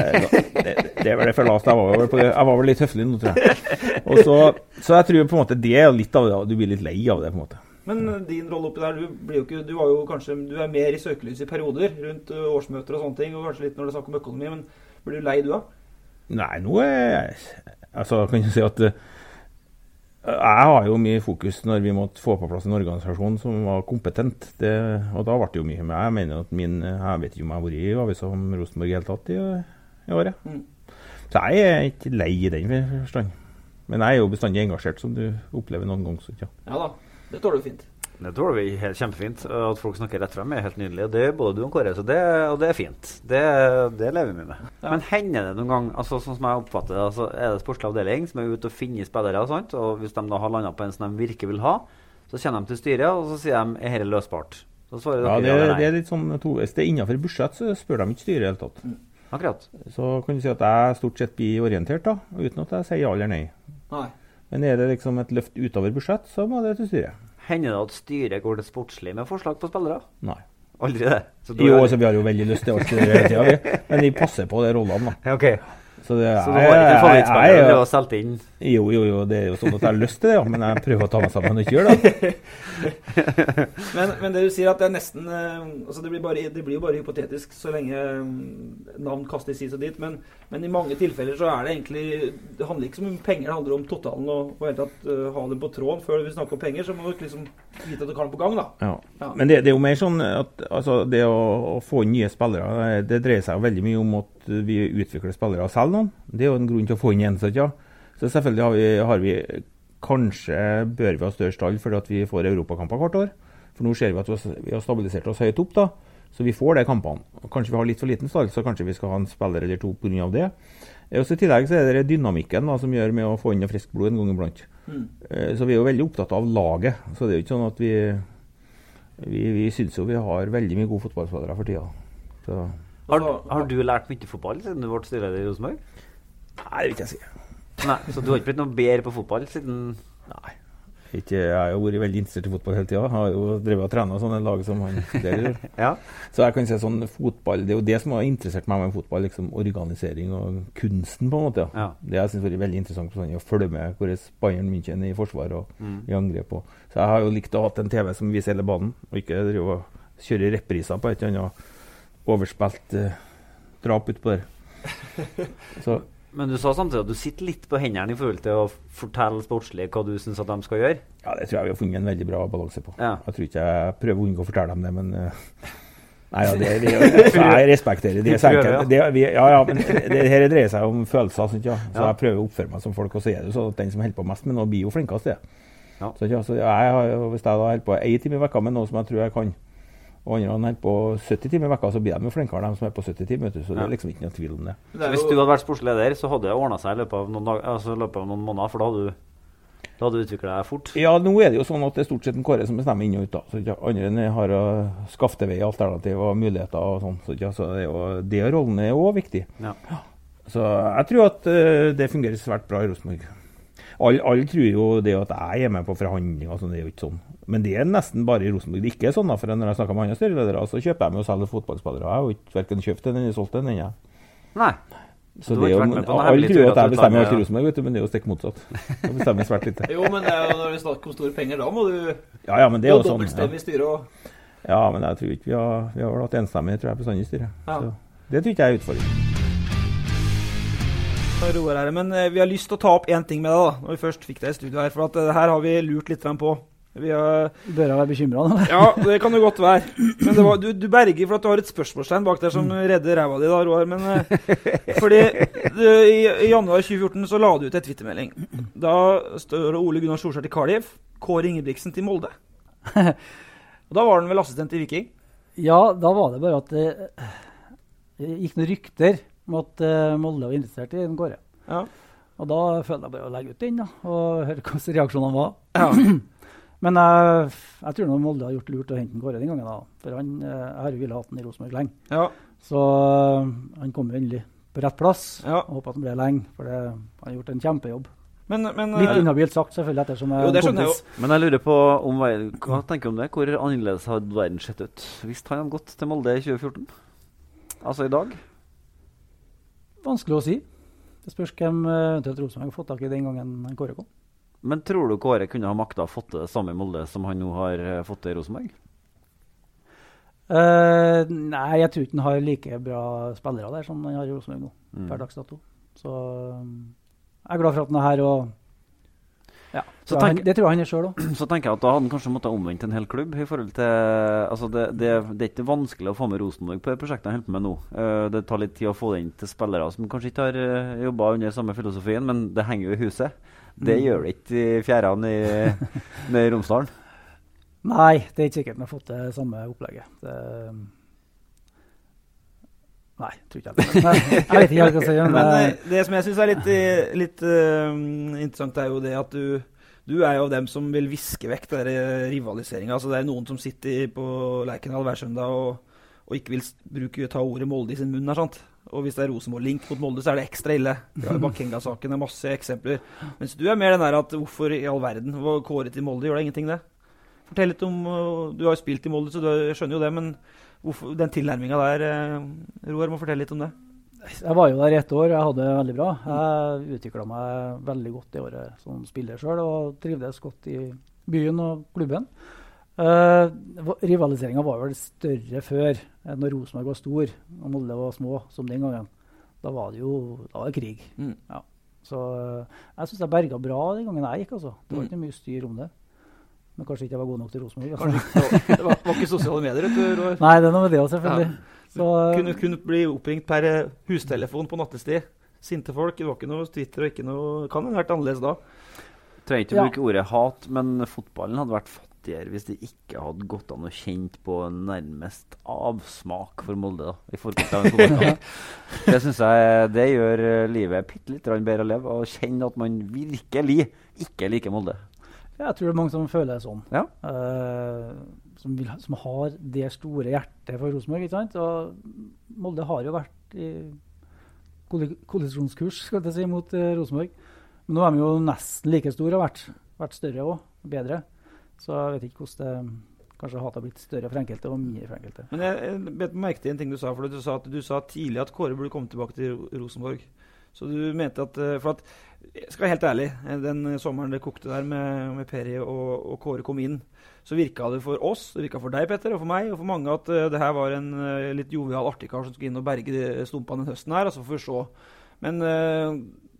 det, det er vel det for lavt. Jeg var vel, på det. Jeg var vel litt høflig nå, tror jeg. Og så, så jeg tror på en måte det er litt av det. Du blir litt lei av det, på en måte. Men eh, din rolle oppi der, du ikke Du var jo kanskje Du er mer i søkelyset i perioder rundt årsmøter og sånne ting, og kanskje litt når det er snakk om økonomi, men blir du lei du, da? Nei, nå er Altså, kan jeg si at eh, jeg har jo mye fokus når vi måtte få på plass en organisasjon som var kompetent. Det, og da ble det jo mye. Men jeg mener at min Jeg vet ikke om jeg har vært i avisa om Rosenborg i hele tatt i, i året. Mm. Så jeg er ikke lei i den forstand. Men jeg er jo bestandig engasjert, som du opplever noen ganger. Ja. Ja da, det tåler du fint. Det tror vi helt kjempefint. At folk snakker rett frem er helt nydelig. og Det er både du og Kåre, så det, og det er fint. Det, det lever vi med. Men hender det noen gang, altså sånn som jeg oppfatter det, altså er det sportslig avdeling som er ute og finner spillere, og sånt, og hvis de da har landa på en som de virkelig vil ha, så kjenner de til styret og så sier de er dette løsbart? Så svarer Ja, dere det, ja eller det er litt sånn toveis. Det er innenfor budsjett, så spør de ikke styret i det hele tatt. Akkurat. Så kan du si at jeg stort sett blir orientert, da, uten at jeg sier ja eller nei. Nei. Men er det liksom et løft utover budsjett, så må det til styret. Hender det at styret går til sportslig med forslag på spillere? Nei. Aldri det? Jo, altså, vi har jo veldig lyst til alt det hele tida, vi. Men vi passer på de rollene, da. Ok. Så, det, Så du har ikke en favorittspiller du har solgt inn? Jo, jo, jo. Det er jo sånn at jeg har lyst til det. Men jeg prøver å ta meg sammen og ikke gjøre det. men, men det du sier at det er nesten eh, altså det, blir bare, det blir jo bare hypotetisk så lenge eh, navn kastes hit og dit. Men, men i mange tilfeller så er det egentlig Det handler ikke så mye om penger, det handler om totalen og og helt tatt uh, ha dem på tråden. Før vi snakker om penger, så må du liksom vite at du har den på gang, da. Ja. Ja. Men det, det er jo mer sånn at altså, det å, å få inn nye spillere, eh, det dreier seg veldig mye om at vi utvikler spillere og selger noen. Det er jo en grunn til å få inn en, så ja. Så selvfølgelig har vi, har vi Kanskje bør vi ha større stall fordi at vi får europakamper hvert år. For nå ser vi at vi har- stabilisert oss høyt opp, da. Så vi får de kampene. Kanskje vi har litt for liten stall, så kanskje vi skal ha en spiller eller to pga. det. Også Og så I tillegg så er det dynamikken da, som gjør med å få inn friskt blod en gang iblant. Mm. Eh, Så vi er jo veldig opptatt av laget. Så det er jo ikke sånn at vi Vi, vi syns jo vi har veldig mye gode fotballspillere for tida. Så Har, har du lært mye fotball siden du ble styreleder i Rosenborg? Nei, det vil ikke jeg si. Nei, Så du har ikke blitt noe bedre på fotball siden Nei. Ikke, jeg har jo vært veldig interessert i fotball hele tida. Har jo drevet og trena sånne lag som han der. Ja. Så jeg kan si sånn fotball Det er jo det som har interessert meg med fotball. liksom Organisering og kunsten, på en måte. Ja. Det jeg synes har vært veldig interessant sånn, å følge med hvordan Bayern München er i forsvar og Mm. i angrep. Og. Så jeg har jo likt å ha en TV som viser hele banen, og ikke drive og kjøre repriser på et eller annet overspilt eh, drap utpå der. Så Men du sa samtidig at du sitter litt på hendene i forhold til å fortelle sportslig hva du syns de skal gjøre. Ja, det tror jeg vi har funnet en veldig bra balanse på. Ja. Jeg tror ikke jeg prøver å unngå å fortelle dem det, men uh, Nei, ja, det, det, altså, jeg respekterer det. Så prøver, enkelt. Det, vi, ja, ja, men det her dreier seg om følelser. Sant, ja. Så jeg prøver å oppføre meg som folk, og så er det sånn at den som holder på mest med noe, blir jo flinkest til det. Ja. Ja. Så jeg har, hvis jeg da holder på én time i vekka med noe som jeg tror jeg kan, og andre er på 70 timer i vekka, så blir de jo flinkere, de som er på 70 timer. vet du. Så det er liksom ikke noe tvil om det. Så hvis du hadde vært sportslig leder, så hadde det ordna seg i løpet av noen, dag, altså, løpet av noen måneder, for da hadde du, da hadde du utvikla deg fort. Ja, nå er det jo sånn at det er stort sett en Kåre som bestemmer inn og ut. da. Så ikke, Andre enn har uh, skaftevei, alternativ og muligheter og sånn. Så, så det, er jo, det rollen er òg viktig. Ja. Så jeg tror at uh, det fungerer svært bra i Rosenborg. Alle all tror jo det at jeg er med på forhandlinger, og sånn, det er jo ikke sånn. Men det er nesten bare i Rosenborg. Det ikke er sånn, da, for når jeg snakker med andre styreledere, så kjøper jeg meg og selger fotballspillere. Jeg har jo ikke verken kjøpt den eller solgt den ennå. Nei. Så det er jo, med alle tror jo at jeg bestemmer alt i Rosenborg, vet du, men det er jo stikk motsatt. Jeg bestemmer svært lite. Jo, men det er jo når vi snakker om store penger, da må du Ja, ja, men det er jo sånn. dobbeltstemme i styret og Ja, men jeg tror ikke vi har, vi har vel hatt enstemmig tror jeg, bestandig i styret. Ja. Så det tror ikke jeg er utfordring. Roar her, Men eh, vi har lyst til å ta opp én ting med deg, da, når vi først fikk deg i studio her. For at eh, her har vi lurt litt på. Vi har, Bør jeg være bekymra nå? ja, det kan det godt være. Men det var, du, du berger for at du har et spørsmålstegn bak der som redder ræva di, da, Roar. Men eh, fordi du, i, i januar 2014 så la du ut en twittermelding. Da står Ole Gunnar Solskjær til Cardiff, Kåre Ingebrigtsen til Molde. Og da var han vel assistent i Viking? Ja, da var det bare at det, det gikk noen rykter om at uh, Molde var interessert i en Kåre. Ja. Og da følte jeg bare å legge ut den da, og høre hvordan reaksjonene var. Ja. Men jeg, jeg tror nå Molde har gjort lurt å hente en Kåre den gangen. da. For han eh, jeg har jo villet hatt den i Rosenborg lenge. Ja. Så eh, han kom jo endelig på rett plass. Ja. Og håper at han ble lenge, for det, han har gjort en kjempejobb. Men, men Litt inhabilt sagt, selvfølgelig, ettersom jeg Jo, det er jeg kompis. Men jeg lurer på om hva tenker du om det? Hvor annerledes hadde verden sett ut hvis han hadde gått til Molde i 2014? Altså i dag? Vanskelig å si. Det spørs hvem eh, eventuelt Rosenborg har fått tak i den gangen Kåre kom. Men tror du Kåre kunne ha makta å fått til det samme i Molde som han nå har eh, fått til i Rosenborg? Uh, nei, jeg tror ikke han har like bra spillere der som han har i Rosenborg nå. Mm. per dags dato. Så jeg er glad for at han er her. og ja, Så tenk- han, Det tror jeg han er sjøl òg. Så tenker jeg at da hadde han kanskje måttet omvendt en hel klubb. i forhold til, altså det, det, det er ikke vanskelig å få med Rosenborg på det prosjektet han holder på med nå. Uh, det tar litt tid å få det inn til spillere som kanskje ikke har uh, jobba under samme filosofien, men det henger jo i huset. Det Mm. gjør det ikke i fjærene i, i Romsdalen. Nei, det er ikke sikkert vi har fått det samme opplegget. Det, nei, tror ikke jeg. Nei, jeg vet ikke hva jeg skal si. Men Men, eh, eh, det som jeg syns er litt, eh, litt uh, interessant, er jo det at du du er jo av dem som vil viske vekk den rivaliseringa. Altså, det er noen som sitter på Lerkendal hver søndag og, og ikke vil bruke, ta ordet Molde i sin munn. her, sant? Og hvis det er Rosenborg-link mot Molde, så er det ekstra ille. Vi har Bakenga-saken, det er masse eksempler. Mens du er mer den der at hvorfor i all verden var kåret til Molde? Gjør da ingenting, det? Fortell litt om Du har jo spilt i Molde, så du skjønner jo det. Men hvorfor, den tilnærminga der, uh, Roar, må fortelle litt om det. Jeg var jo der i ett år, jeg hadde det veldig bra. Jeg utvikla meg veldig godt det året som spiller sjøl, og trivdes godt i byen og klubben. Uh, Rivaliseringa var vel større før, eh, når Rosenborg var stor og Molde var små, som den gangen. Da var det jo da var det krig. Mm. Ja. Så eh, jeg syns jeg berga bra den gangen jeg gikk. altså. Det var Mm. ikke mye styr om det. Men kanskje ikke jeg var god nok til Rosenborg. Altså. det var, var ikke sosiale medier, vet du. Nei, det er noe med det òg, selvfølgelig. Ja. Så, kunne, kunne bli oppringt per eh, hustelefon på nattestid. Sinte folk. Det var ikke noe Twitter og ikke noe Kan ha vært annerledes da. Trenger ikke å Ja. bruke ordet hat, men fotballen hadde vært fattigere hvis det ikke hadde gått an å kjent på nærmest avsmak for Molde. da, i forkant av en fotballkamp. det synes jeg det gjør eh, livet bitte litt bedre å leve. Å kjenne at man virkelig ikke liker Molde. Jeg tror det er mange som føler det sånn. Ja. Uh, som, vil, som har det store hjertet for Rosenborg. ikke sant? Og Molde har jo vært i kolli- kollisjonskurs skal jeg si, mot uh, Rosenborg. Men nå er de jo nesten like store og vært, vært større òg. Bedre. Så jeg vet ikke hvordan det Kanskje hatet har blitt større for enkelte og mindre for enkelte. Men jeg, jeg bet meg merke til en ting du sa. For du sa, at du sa tidlig at Kåre burde komme tilbake til Rosenborg. Så du mente at eh, For at jeg skal være helt ærlig, den sommeren det kokte der med, med Peri og, og Kåre kom inn, så virka det for oss, det virka for deg, Petter, og for meg og for mange at eh, det her var en eh, litt jovial, artig kar som skulle inn og berge stumpene den høsten her. Altså får vi se. Men uh,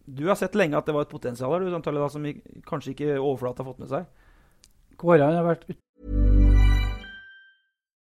du har sett lenge at det var et potensial her, du, samtale, da, som vi, kanskje ikke overflata har fått med seg. Kåre har vært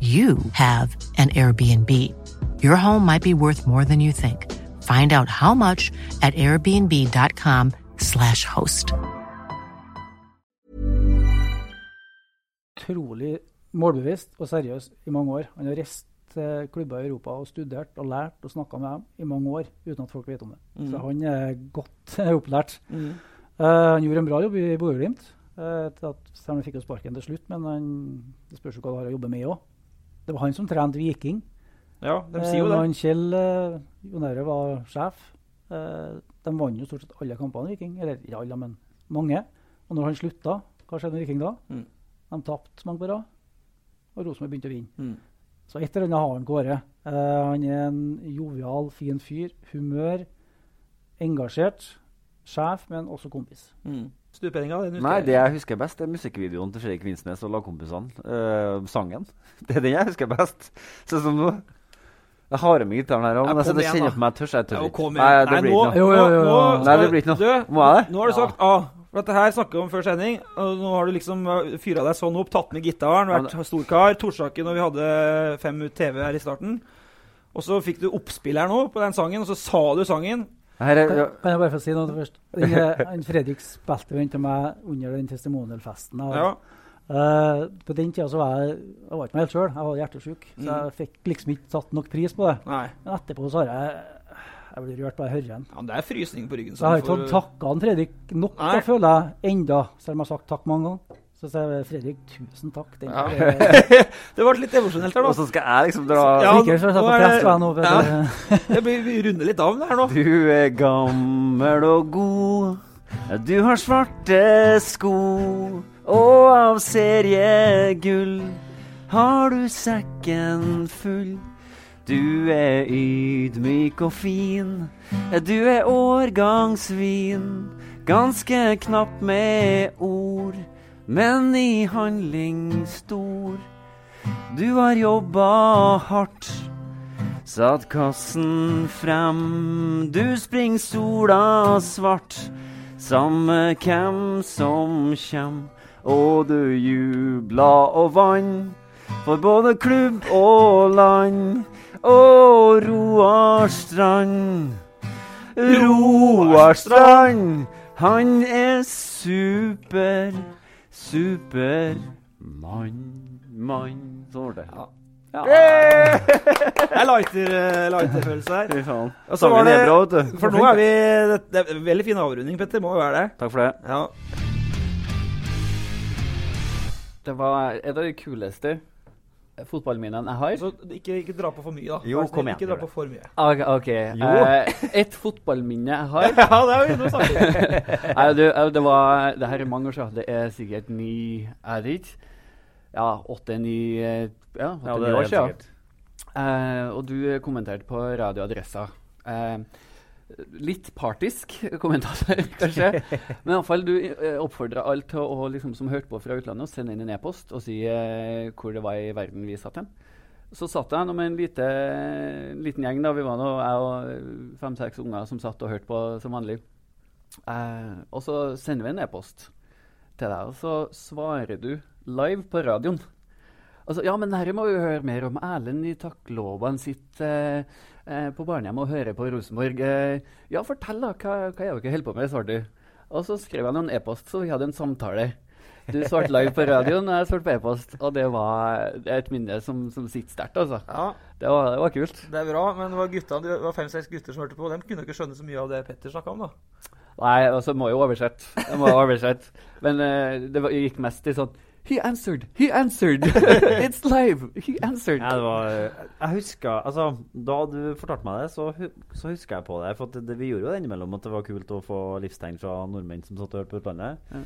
you have an Airbnb. Your home might be worth more than you think. Find out how much at airbnb.com/slash host. utrolig målbevisst og seriøs i mange år. Han har reist til klubber i Europa og studert og lært og snakka med dem i mange år uten at folk vet om det. Mm. Så han er godt opplært. Mm. Uh, han gjorde en bra jobb i Bodø-Glimt. Uh, selv om han fikk jo sparken til slutt, men han, det spørs jo hva du har å jobbe med òg. Det var han som trente Viking. Ja, de sier jo Eh, det. han Kjell uh, Jonære var sjef. eh, de vant jo stort sett alle kampene i Viking. Eller ikke alle, men mange. Og når han slutta, hva skjedde med Viking da? Mm. De tapte mange på rad. Og Rosenborg begynte å vinne. Mm. Så et eller annet har han Kåre. Eh, han er en jovial, fin fyr. Humør. Engasjert. Sjef, men også kompis. Mm. Stuperenga, Nei, det jeg husker best, er musikkvideoen til Fredrik Vinsnes og lagkompisene. Uh, sangen. Det er den jeg husker best. Sånn som nå. Jeg har med gitaren her òg, men jeg og kjenner på meg tørst. Jeg tør ikke. Nei, det Nei, blir ikke noe. nå Nei, det blir ikke noe. Du, Må jeg det? Nå har du sagt A. For dette her snakker vi om før sending. Og nå har du liksom uh, fyra deg sånn opp, tatt med gitaren, vært storkar. Torsdagen når vi hadde fem ut TV her i starten. Og så fikk du oppspill her nå på den sangen, og så sa du sangen. Her er, Kan, ja. kan jeg bare få si noe først? Den, Fredrik spilte jo inntil meg under den testimonial-festen. Ja. Uh, på den tida så var jeg, jeg var ikke meg helt sjøl. Jeg var hjertesjuk. Så Mm. jeg fikk liksom ikke tatt nok pris på det. Nei. Men etterpå så har jeg jeg blir rørt bare jeg hører den. Ja, det er frysning på ryggen. Så jeg har ikke for- fått takka Fredrik nok, da føler jeg, enda, selv om jeg har sagt takk mange ganger. Så sa jeg Fredrik, tusen takk. Ja. det- det ble litt emosjonelt her, da. Og så skal jeg liksom dra Ja, Sikkert, så nå er press det- på nå, Ja. Jeg blir, vi runder litt av her nå. Du er gammel og god. Du har svarte sko. Og av seriegull har du sekken full. Du er ydmyk og fin. Du er årgangsvin. Ganske knapp med ord, men i handling stor. Du har jobba hardt. Satt kassen frem, du springer sola svart. Samme hvem som kjem, og du jubla og vann. For både klubb og land, og Roar Strand. Roar Strand, han er super, supermann. Mann. Sånn var det. Ja. Det er lighter, eh, lighter-følelse her. Fy faen. Og så var det- bra, vet du. For nå er vi Det, det er en veldig fin avrunding, Petter. Må jo være det. Takk for det. Ja. Det var et av de kuleste fotballminnene jeg har. Så ikke, ikke dra på for mye, da. Jo, kom igjen, Ikke dra på for mye. Ok. okay. Jo. Eh, et fotballminne jeg har Ja, det er jo noe sagt. Nei, det, eh, det var Det her er mange år siden. Det er sikkert ni Er det ikke? Ja, åtte-ni Ja, Ja, det er år helt siden. sikkert. Eh, og du kommenterte på Radio Adressa. Eh, litt partisk kommentator, kanskje. Men iallfall du uh, oppfordra alle til å, liksom, som hørte på fra utlandet, å sende inn en e-post og si eh, hvor det var i verden vi satt hen. Så satt jeg med en lite, liten gjeng. da, Vi var nå jeg og fem-seks unger som satt og hørte på som vanlig. Eh, og så sender vi en e-post til deg, og så svarer du live på radioen. Altså, ja, men dette må vi høre mer om. Erlend i Takklåvan sitt eh, eh, på barnehjem og hører på Rosenborg. Eh, ja, fortell, da. Hva, hva er dere holder på med? svarte du. Og så skrev jeg noen e-post, så vi hadde en samtale. Du svarte live på radioen, og jeg svarte på e-post. Og det var det er et minne som, som sitter sterkt, altså. Ja. Det, var, det var kult. Det er bra, men det var, gutta, det var fem-seks gutter som hørte på. De kunne ikke skjønne så mye av det Petter snakka om, da. Nei, altså må jo oversette. Jeg må oversette. Men eh, det var, gikk mest i sånn He answered! He answered! It's live! He answered! Ja, det var, jeg husker, altså, Da du fortalte meg det, så, så husker jeg på det. For at det, vi gjorde jo det innimellom at det var kult å få livstegn fra nordmenn som satt og hørte på utlandet. Ja.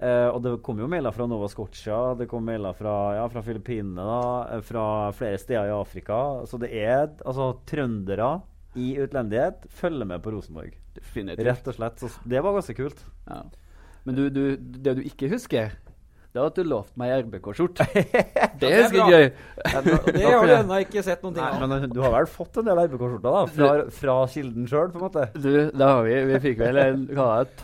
Eh, og det kom jo mailer fra Nova Scotia, det kom mailer fra, ja, fra Filippinene, da, eh, fra flere steder i Afrika. Så det er altså trøndere i utlendighet følger med på Rosenborg. Definitivt. Rett og slett. Så det var ganske kult. Ja. Men du, du, det du ikke husker, det var at du lovte meg RBK-skjorte. det er ganske jeg. Det har du ennå ikke sett noen ting av. men du har vel fått en del RBK-skjorter, da? Fra, fra kilden sjøl, på en måte? Du, det har vi Vi fikk vel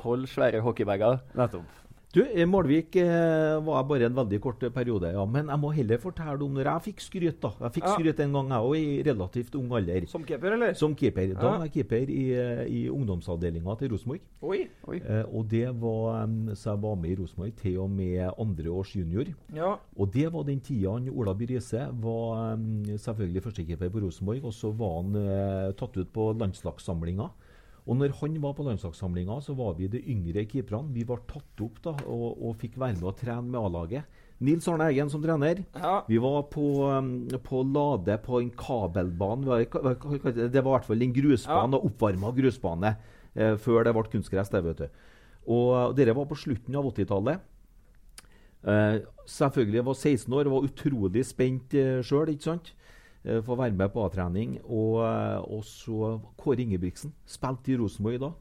tolv svære hockeybager. Nettopp. Du, i Målvik eh, var jeg bare en veldig kort periode, ja. Men jeg må heller fortelle om når jeg fikk skryt. da. Jeg fikk Ja. skryt en gang, jeg òg, i relativt ung alder. Som keeper, eller? Som keeper. Da var jeg keeper i, eh, i ungdomsavdelinga til Rosenborg. Oi. Oi. Eh, og det var, Så jeg var med i Rosenborg til og med andre års junior. Ja. Og det var den tida han Ola By Riise var em, selvfølgelig førstekeeper på Rosenborg, og så var han eh, tatt ut på landslagssamlinga. Og når han var på landslagssamlinga, så var vi de yngre keeperne. Vi var tatt opp da, og, og fikk være med og trene med A-laget. Nils Arne Eggen som trener. Ja. Vi var på, um, på Lade på en kabelbane. Det var i hvert fall en grusbane, og oppvarma grusbane eh, før det ble kunstgress. Det, vet du. Og dere var på slutten av 80-tallet. Eh, selvfølgelig var 16 år og var utrolig spent eh, sjøl, Eh, for å være med på A-trening. Og, eh, og så Kåre Ingebrigtsen spilte i Rosenborg da.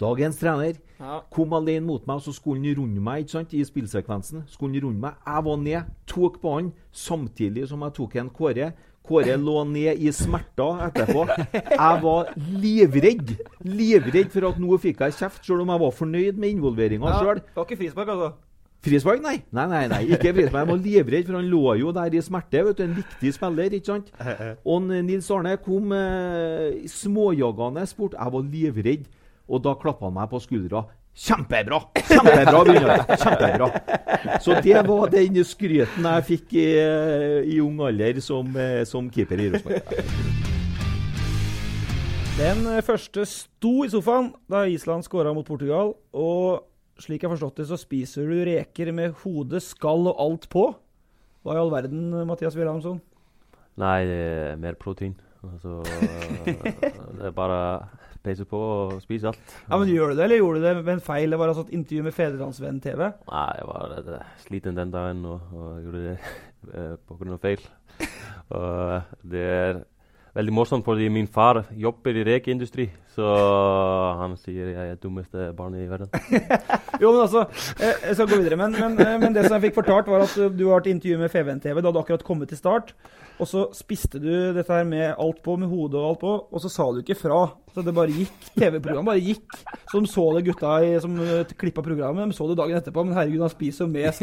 Dagens trener Ja. kom alene mot meg, og så skulle han runde meg ikke sant, i spillsekvensen. Skulle han runde meg. Jeg var ned, tok på han samtidig som jeg tok en Kåre. Kåre lå ned i smerter etterpå. Jeg var livredd. Livredd for at nå fikk jeg kjeft, selv om jeg var fornøyd med involveringa Ja, sjøl. Det var ikke frispark, altså? Frispark, nei. Nei, nei, nei, ikke frispark. Jeg var livredd, for han lå jo der i smerte. vet du, En viktig spiller, ikke sant? Og Nils Arne kom eh, småjagende bort. Jeg var livredd, og da klappa han meg på skuldra. Kjempebra! Kjempebra, Gunnar. Kjempebra. Så det var den skryten jeg fikk i, i ung alder som, eh, som keeper i Rosenborg. Den eh, første sto i sofaen da Island skåra mot Portugal. Og slik jeg har forstått det, så spiser du reker med hode, skall og alt på. Hva i all verden, Mathias Wilhelmsson? Nei, det er mer protein. Altså, det er bare peise på og spise alt. Ja, men Gjør du det, eller gjorde du det med en feil? Det var altså et intervju med Fedrelandsvennen TV. Nei, jeg var det, sliten den dagen og, og gjorde det eh, på grunn av feil. Og det er veldig morsomt fordi min far jobber i rekeindustri, så han sier jeg er dummeste barnet i verden. Jo, men altså, eh, Jeg skal gå videre, men, men, eh, men det som jeg fikk fortalt, var at du har vært i intervju med FVN-TV. Du hadde akkurat kommet til start. Og så spiste du dette her med alt på, med hodet og alt på, og så sa du ikke fra. Så det bare gikk. TV-programmet bare gikk. Så de så det gutta i, som uh, klippa programmet. De så det dagen etterpå. Men herregud, han spiser jo mest.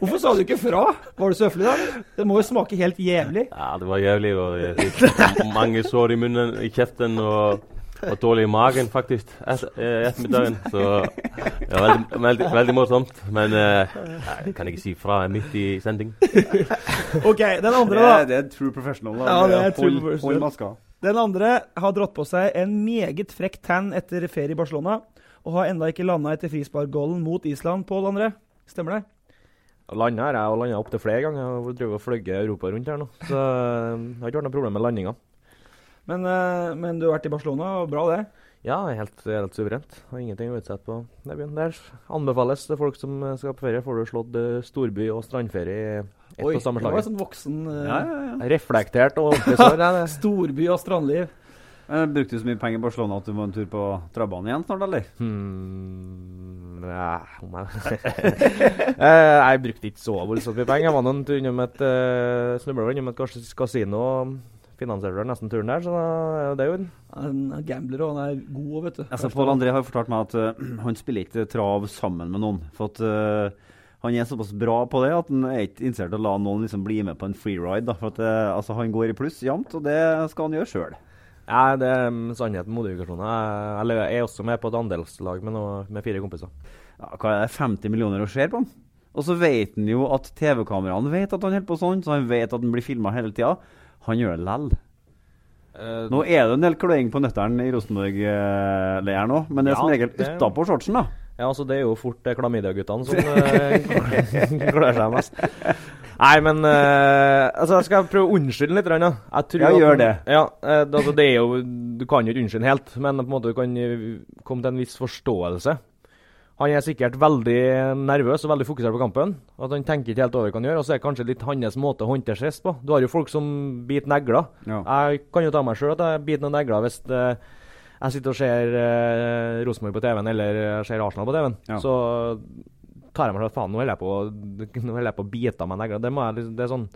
Hvorfor sa du ikke fra? Var du så høflig da? Det må jo smake helt jævlig. Ja, det var jævlig. og mange sår i munnen, i kjeften og, og dårlig i magen faktisk et, eh, ettermiddagen. Så det var veldig, veldig, veldig morsomt. Men uh, jeg kan ikke si fra midt i sending. OK, den andre, da. Det, det er true professional. Da. Ja, det er true hold, professional. hold maska. Den andre har dratt på seg en meget frekk tan etter ferie i Barcelona, og har enda ikke landa etter frisparkgålen mot Island. Pål André, stemmer det? Landa her, jeg har landa opptil flere ganger. Jeg har og fløyet Europa rundt her nå. Så jeg det har ikke vært noe problem med landinga. Men, eh, men du har vært i Barcelona, og bra det? Ja, helt, helt suverent. Har ingenting å utsette på. Det byen. Der anbefales til folk som skal på ferie. Får du slått eh, storby og strandferie i ett Oi, og samme det var sånn voksen eh, Ja, ja, ja. Reflektert og ordentlig sår. ja. Storby og strandliv. Men brukte du så mye penger i Barcelona at du må en tur på Trabanen igjen snart, eller? Hmm, ja, om jeg Eh, Jeg brukte ikke så voldsomt mye penger. Jeg var noen tur innom et uh, snubla innom et kasino. Finansierte nesten turen der, så det er jo en Han er gambler, og han er god, vet du. Altså, Pål André har fortalt meg at uh, han spiller ikke trav sammen med noen. For at Uh, han er såpass bra på det at han er ikke interessert i å la noen liksom bli med på en freeride. For at eh, altså, Han går i pluss jevnt, og det skal han gjøre sjøl. Ja, det er um, sannheten med modifikasjoner. Jeg, jeg er også med på et andelslag med, noe, med fire kompiser. Ja, hva er det, 50 millioner å se på han? Og så vet han jo at TV-kameraene vet at han holder på sånn, så han vet at han blir filma hele tida. Han gjør det lell. Uh, Nå er det en del kløing på nøttene i Rosenborg-leiren òg, men det er som regel utapå shortsen, da. Ja, altså Det er jo fort eh, klamydia-guttene som eh, klør seg mest. Nei, men eh, altså, jeg skal prøve å unnskylde litt. grann, Ja. Ja, at- gjør det. Ja, eh, altså, det er jo, Du kan jo ikke unnskylde helt, men på en måte du kan eh, komme til en viss forståelse. Han er sikkert veldig nervøs og veldig fokusert på kampen. At Han tenker ikke helt over hva han gjør. Og så er det kanskje litt hans måte å håndtere stress på. Du har jo folk som biter negler. Jeg kan jo ta meg sjøl at jeg biter noen negler hvis eh, jeg sitter og ser eh, Rosenborg på TV-en eller jeg ser Arsenal på TV-en. Ja. Så tar jeg meg selv faen, nå holder jeg på, nå holder jeg på å bite av meg negler. Det, liksom- det er sånn,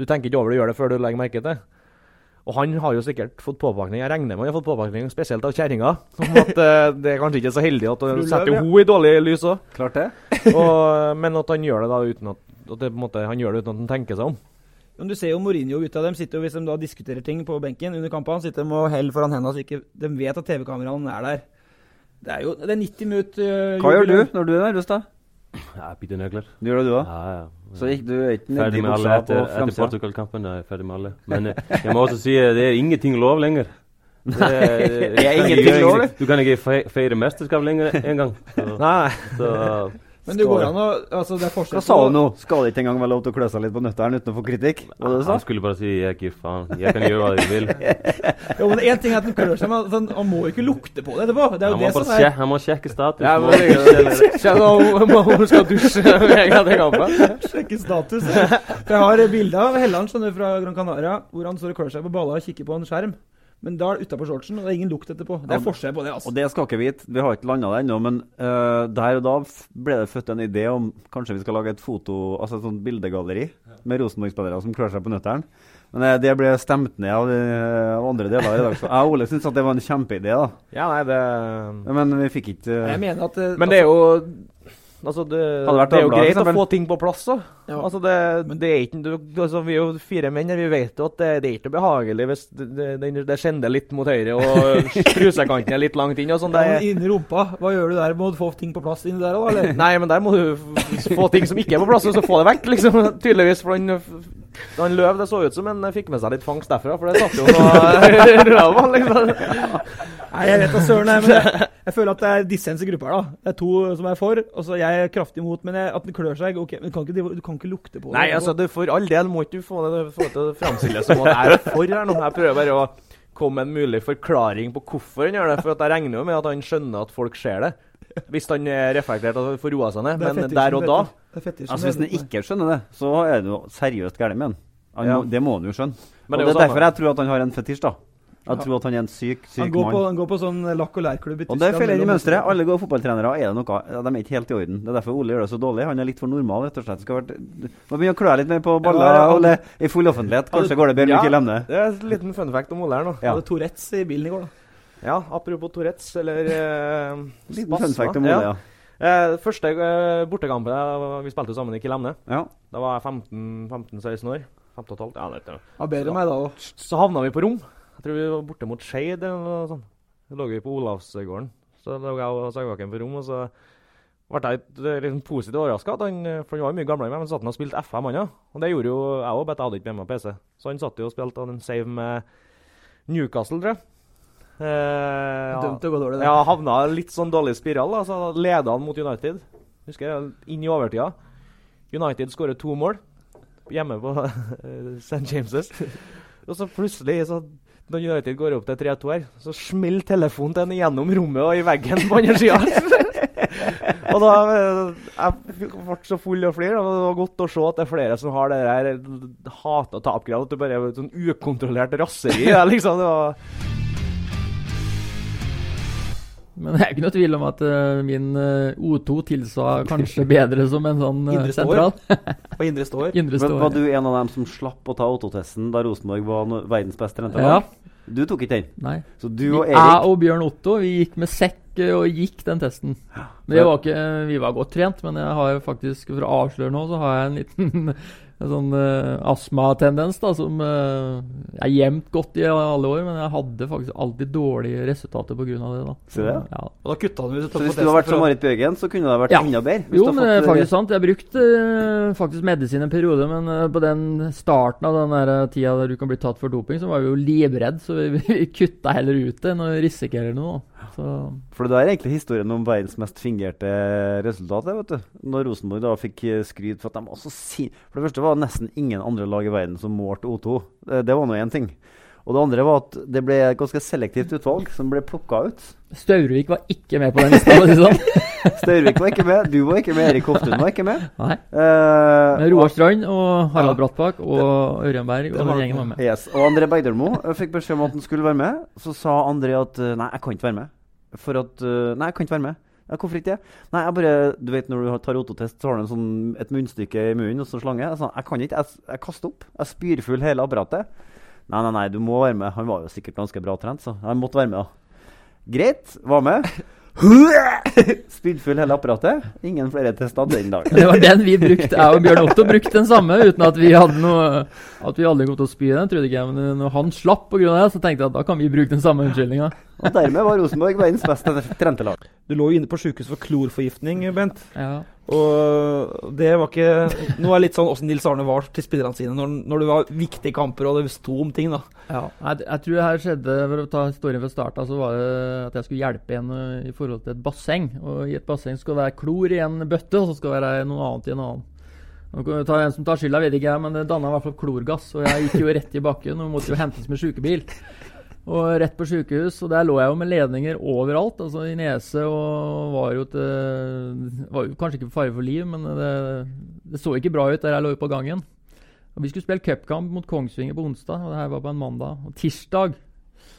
du tenker ikke over det, du gjør det før du legger merke til det. Og han har jo sikkert fått påpakning. Jeg regner med han har fått påpakning spesielt av kjerringa. Om at eh, det er kanskje ikke så heldig at han setter ja. jo henne i dårlig lys òg. Klart det. Og, men at han gjør det da uten at, at det, på en måte, han gjør det uten at han tenker seg om. Men du ser jo Mourinho ut av dem sitter jo, hvis de da diskuterer ting på benken under kampene, sitter de og heller foran hendene så ikke de vet at TV-kameraene er der. Det er jo det er 90 minutter Uh, Hva gjør du når du er nervøs, da? Jeg biter nøkler. Du gjør det, du òg? Ja, ja. Så gikk du er ikke ned alle buksa på etter? Portugal-kampen. er jeg Ferdig med alle. Men eh, jeg må også si eh, det er ingenting lov lenger. Det Det er ingenting lov. Du kan ikke feire mesterskap lenger engang. Nei. så Men det går an å altså det er forskjell Hva sa du nå? Skal det ikke engang være lov til å klø seg litt på nøtteren uten å få kritikk? Hva det du sa? Han skulle bare si 'jeg gir faen'. Jeg kan gjøre hva jeg vil. Jo, men én ting er at han klør seg, men han, han må ikke lukte på det etterpå. Det er jo Han det som er han må sjekke status. Ja, Må- må hun skal dusje en gang til kampen. Sjekke status. ja. For jeg har bilde av Helland skjønner du, fra Gran Canaria hvor han står og klør seg på balla og kikker på en skjerm. Men da er det utapå shortsen, og det er ingen lukt etterpå. Det er forskjell på det. altså. Og det skal ikke vite, vi har ikke landa det ennå, men uh, der og da ble det født en idé om kanskje vi skal lage et foto, altså et sånt bildegalleri med Rosenborg-spillere som klør seg på nøtteren. Men eh, det ble stemt ned av, de, av andre deler av redaksjonen. Jeg og Ole syns at det var en kjempeidé, da. Ja, nei, det Men vi fikk ikke Jeg mener at Uh, Men det er jo Altså, det, det, det er jo Dagbladet, greit å få ting på plass. Da. Ja. Altså, det, det er ikke, du, altså, vi er jo fire menn her, vi vet jo at det, det er ikke behagelig hvis det, det, det, det skjender litt mot høyre og trusekanten er litt langt inn. og sånn. Ja, Det, inni rumpa, hva gjør du der? Må du få ting på plass inni der òg, eller? Nei, men der må du få ting som ikke er på plass, og så få det vekk, liksom. Tydeligvis. For han, han løv, det så ut som han fikk med seg litt fangst derfra, for det satt jo noe røva, liksom. Nei, jeg vet da søren, men jeg, jeg føler at det er dissens i gruppa da. Det er to som er for, og så jeg er kraftig imot. Men jeg, at den klør seg ok, men du kan, ikke, du kan ikke lukte på det. Nei, altså, det for all del må ikke du få det, få det til å framstilles som at jeg er for her nå. Jeg prøver bare å komme med en mulig forklaring på hvorfor han gjør det. For at jeg regner jo med at han skjønner at folk ser det. Hvis han er reflektert og får roa seg ned. Men der og da. Altså Hvis han ikke skjønner det, så er det jo seriøst galt med han. han Ja. må, det må han jo skjønne. Men og det er det er derfor jeg tror at han har en fetisj. da Jeg tror at han er en syk, syk han, går mann. på, han går på sånn lakk- og lærklubb i Tyskland. Og det følger inn i mønsteret. Alle gode fotballtrenere er det noe ja, De er ikke helt i orden. Det er derfor Ole gjør det så dårlig. Han er litt for normal, rett og slett. Skal vært, må begynne å klø litt mer på baller, Ja, ja. Ole, i full offentlighet. Kanskje går det bedre du ikke lemner. Det er en liten fun fact om Ole her nå. Ja. Hadde Tourettes i bilen i går, da. Ja, apropos Tourettes, eller eh, Liten fun fact om Ole, ja. Eh, første eh, bortekampen Vi spilte sammen i Kilemne. Ja. Da var jeg 15-16 år. 15 og et halvt, ja, det vet jeg. Ja, bedre enn meg da òg. Så havna vi på rom. Jeg tror vi var borte mot Skeid eller noe sånt. Så lå vi på Olavsgården. Så lå jeg og Sagbakken på rom, og så ble jeg eh, liksom positivt overraska. For han var jo mye gamlere enn meg, men satt han og spilte FM, han ja. Og det gjorde jo jeg òg, bare jeg hadde ikke med meg PC. Så han satt jo og spilte en save med Newcastle, tror jeg. Eh, Dømt til å gå dårlig, det. Ja, havna litt sånn dårlig spiral. da, Så leda han mot United. Husker jeg, inn i overtida. United skårer to mål hjemme på St. James's. Og så plutselig, så, når United går opp til 3-2 her, så smeller telefonen til en gjennom rommet og i veggen på andre sida. og da eh, Jeg ble så full av flir. og Det var godt å se at det er flere som har det der hata tapgreiene. At det bare er sånn ukontrollert raseri. Liksom, det var Men det er ikke noe tvil om at eh, min eh, O2 tilsa kanskje bedre som en sånn uh, Indre står. sentral. Og indre står. Indre Men står, var ja. du en av dem som slapp å ta O2-testen da Rosenborg var no verdens beste rentelag? Ja. Du tok ikke den? Nei. Så du og Erik Jeg og Bjørn Otto vi gikk med sekk eh, og gikk den testen. Men det var ikke, vi var godt trent, men jeg har jo faktisk, for å avsløre nå, så har jeg en liten en sånn uh, astmatendens da, som uh, er gjemt godt i alle år, men jeg hadde faktisk alltid dårlige resultater pga. det. da. Så, det. Ja. Og da kutta du ut Så hvis du hadde vært som Marit Bjørgen, så kunne det vært enda bedre? hvis Jo, men det er faktisk faktisk sant. Jeg brukte uh, faktisk medisin en periode, men uh, på den starten av den der eh, tida der du kan bli tatt for doping, så var vi jo livredd, så vi, vi kutta heller ut det enn å risikere noe. Så For det er egentlig historien om verdens mest fingerte resultat. vet du. Når Rosenborg da fikk eh, skryt for at de var så sin... For det første var det nesten ingen andre lag i verden som målte O2. Det, det var nå én ting. Og det andre var at det ble et ganske selektivt utvalg som ble plukka ut. Staurvik var ikke med på den lista. for å si det sånn. Staurvik var ikke med, du var ikke med, Erik Hoftun var ikke med. Nei. Uh, Men Roar Strand og Harald Brattbakk og Ørjan Berg og den gjengen var med. Yes. Og André Bergdølmo eh, fikk beskjed om at han skulle være med. Så sa André at eh, nei, jeg kan ikke være med. For at Nei, jeg kan ikke være med. Ja, hvorfor ikke det? Nei, jeg bare Du vet når du tar ototest, så har du en sånn, et munnstykke i munnen og så slange. Jeg sa jeg kan ikke. Jeg, jeg kaster opp. Jeg spyr full hele apparatet. Nei, nei, nei, du må være med. Han var jo sikkert ganske bra trent, så jeg måtte være med. da. Greit, var med. Spyddfull hele apparatet. Ingen flere tester den dagen. Det var den vi brukte. Jeg og Bjørn Otto brukte den samme uten at vi hadde noe At vi aldri kom til å spy den, trodde ikke jeg. Men når han slapp pga. det, så tenkte jeg at da kan vi bruke den samme unnskyldninga. Og dermed var Rosenborg verdens beste trente lag. Du lå jo inne på sjukehus for klorforgiftning, Bent. Ja. Og det var ikke Nå er det litt sånn åssen Nils Arne var til spillerne sine når, når det var viktige kamper og det sto om ting, da. Ja, jeg, jeg tror det her skjedde For å ta historien fra starten, så var det at jeg skulle hjelpe en uh, i forhold til et basseng. Og i et basseng skal det være klor i en bøtte, og så skal det være noe annet i en annen. Ta En som tar skylda, vet ikke jeg, men det danna i hvert fall klorgass. Og jeg gikk jo rett i bakken og måtte jo hentes med sjukebil. Og rett på sykehus, og der lå jeg jo med ledninger overalt. Altså i nese og var jo til Var jo kanskje ikke fare for liv, men det, det så ikke bra ut der jeg lå på gangen. Og Vi skulle spille cupkamp mot Kongsvinger på onsdag, og det her var på en mandag. Og tirsdag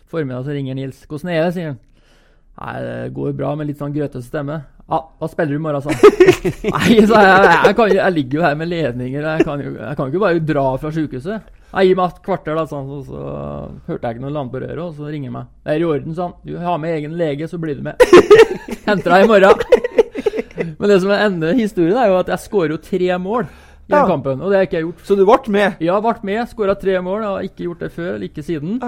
formiddag så ringer Nils. 'Hvordan er det?' sier han. Nei, det går bra med litt sånn grøtete stemme. Ja, hva spiller du i morgen, sa. Nei, sa jeg. Jeg, kan, jeg ligger jo her med ledninger. Jeg kan jo jeg kan ikke bare dra fra sjukehuset. Jeg gir meg et kvarter, da, sånn, så, så hørte jeg ikke noe land på røret, og så ringer han meg. Det er i orden, sa han. Du har med egen lege, så blir du med. Henter deg i morgen. Men det som er ender historien, er jo at jeg skårer jo tre mål i den Ja. kampen, og det har jeg ikke gjort. Så du ble med? Ja, ble med. Skåra tre mål. Jeg har ikke gjort det før, eller ikke siden.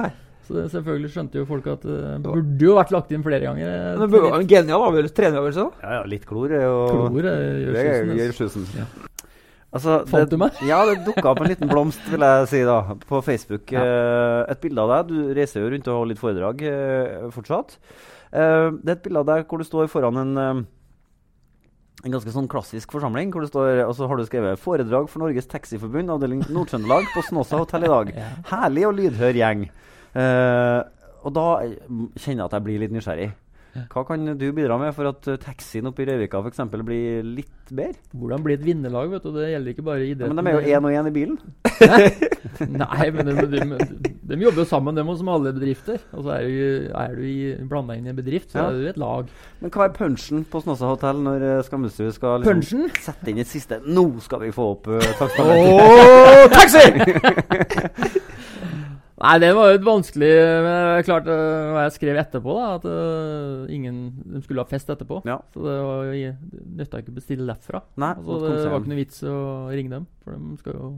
Så det, selvfølgelig skjønte jo folk at det burde jo vært lagt inn flere ganger. Men det var en genial avgjørelse, treneravgjørelse. da. Ja, ja, litt klor er jo Klor er- gjør Det susen, gjør susen. Ja. Altså, Fant du meg? Ja, det dukka opp en liten blomst, vil jeg si, da, på Facebook. Eh, et bilde av deg. Du reiser jo rundt og holder litt foredrag eh, fortsatt. Eh, det er et bilde av deg hvor du står foran en en ganske sånn klassisk forsamling. hvor du står, Og så har du skrevet 'Foredrag for Norges Taxiforbund, avdeling Nord-Trøndelag, på Snåsa hotell i dag'. Herlig og lydhør gjeng. Og da kjenner jeg at jeg blir litt nysgjerrig. Hva kan du bidra med for at eh, taxien oppe i Røyvika f.eks. blir litt bedre? Hvordan bli et vinnerlag, vet du. Det gjelder ikke bare Ja, idretten. men de er jo én og én i bilen. Nei, men de, de, de jobber jo sammen, dem som alle bedrifter. Og så er du, er du i, blanda inn i en bedrift, så Ja. er du et lag. Men hva er punchen på Snåsa hotell når uh, Skammelsrud skal liksom sette inn et siste Nå skal vi få opp uh, Åh, taxi! Nei, det var jo et vanskelig Men klart øh, hva jeg skrev etterpå, da. At uh, ingen De skulle ha fest etterpå. Så det var nytta ikke å bestille derfra. Nei, altså, det var ikke noe vits å ringe dem, for de skal jo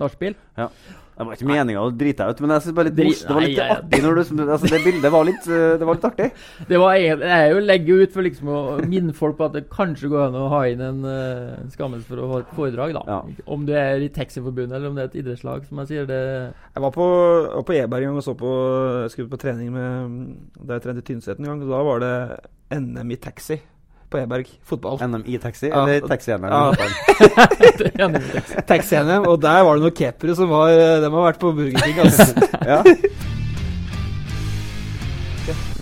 nachspiel. Ja. Det var ikke meninga å drite deg ut, men jeg synes bare litt Dri- det var litt Nei, artig når du altså, Det bildet var litt, uh, det var litt artig. Det var jeg er jo legger ut for liksom å minne folk på at det kanskje går an å ha inn en uh, skammelse for å ha et foredrag. da. Om du er i Taxiforbundet eller om det er et idrettslag, som jeg sier. det... Jeg var på, var på Eberg en gang og så på Jeg skulle på trening med Da jeg trente Tynset en gang. og Da var det NM i taxi på Eberg. Fotball. NM i taxi, eller taxi-NM Ja. NM taxi. Taxi-NM. Og der var det noen keepere som var De har vært på Burger King, altså. ja.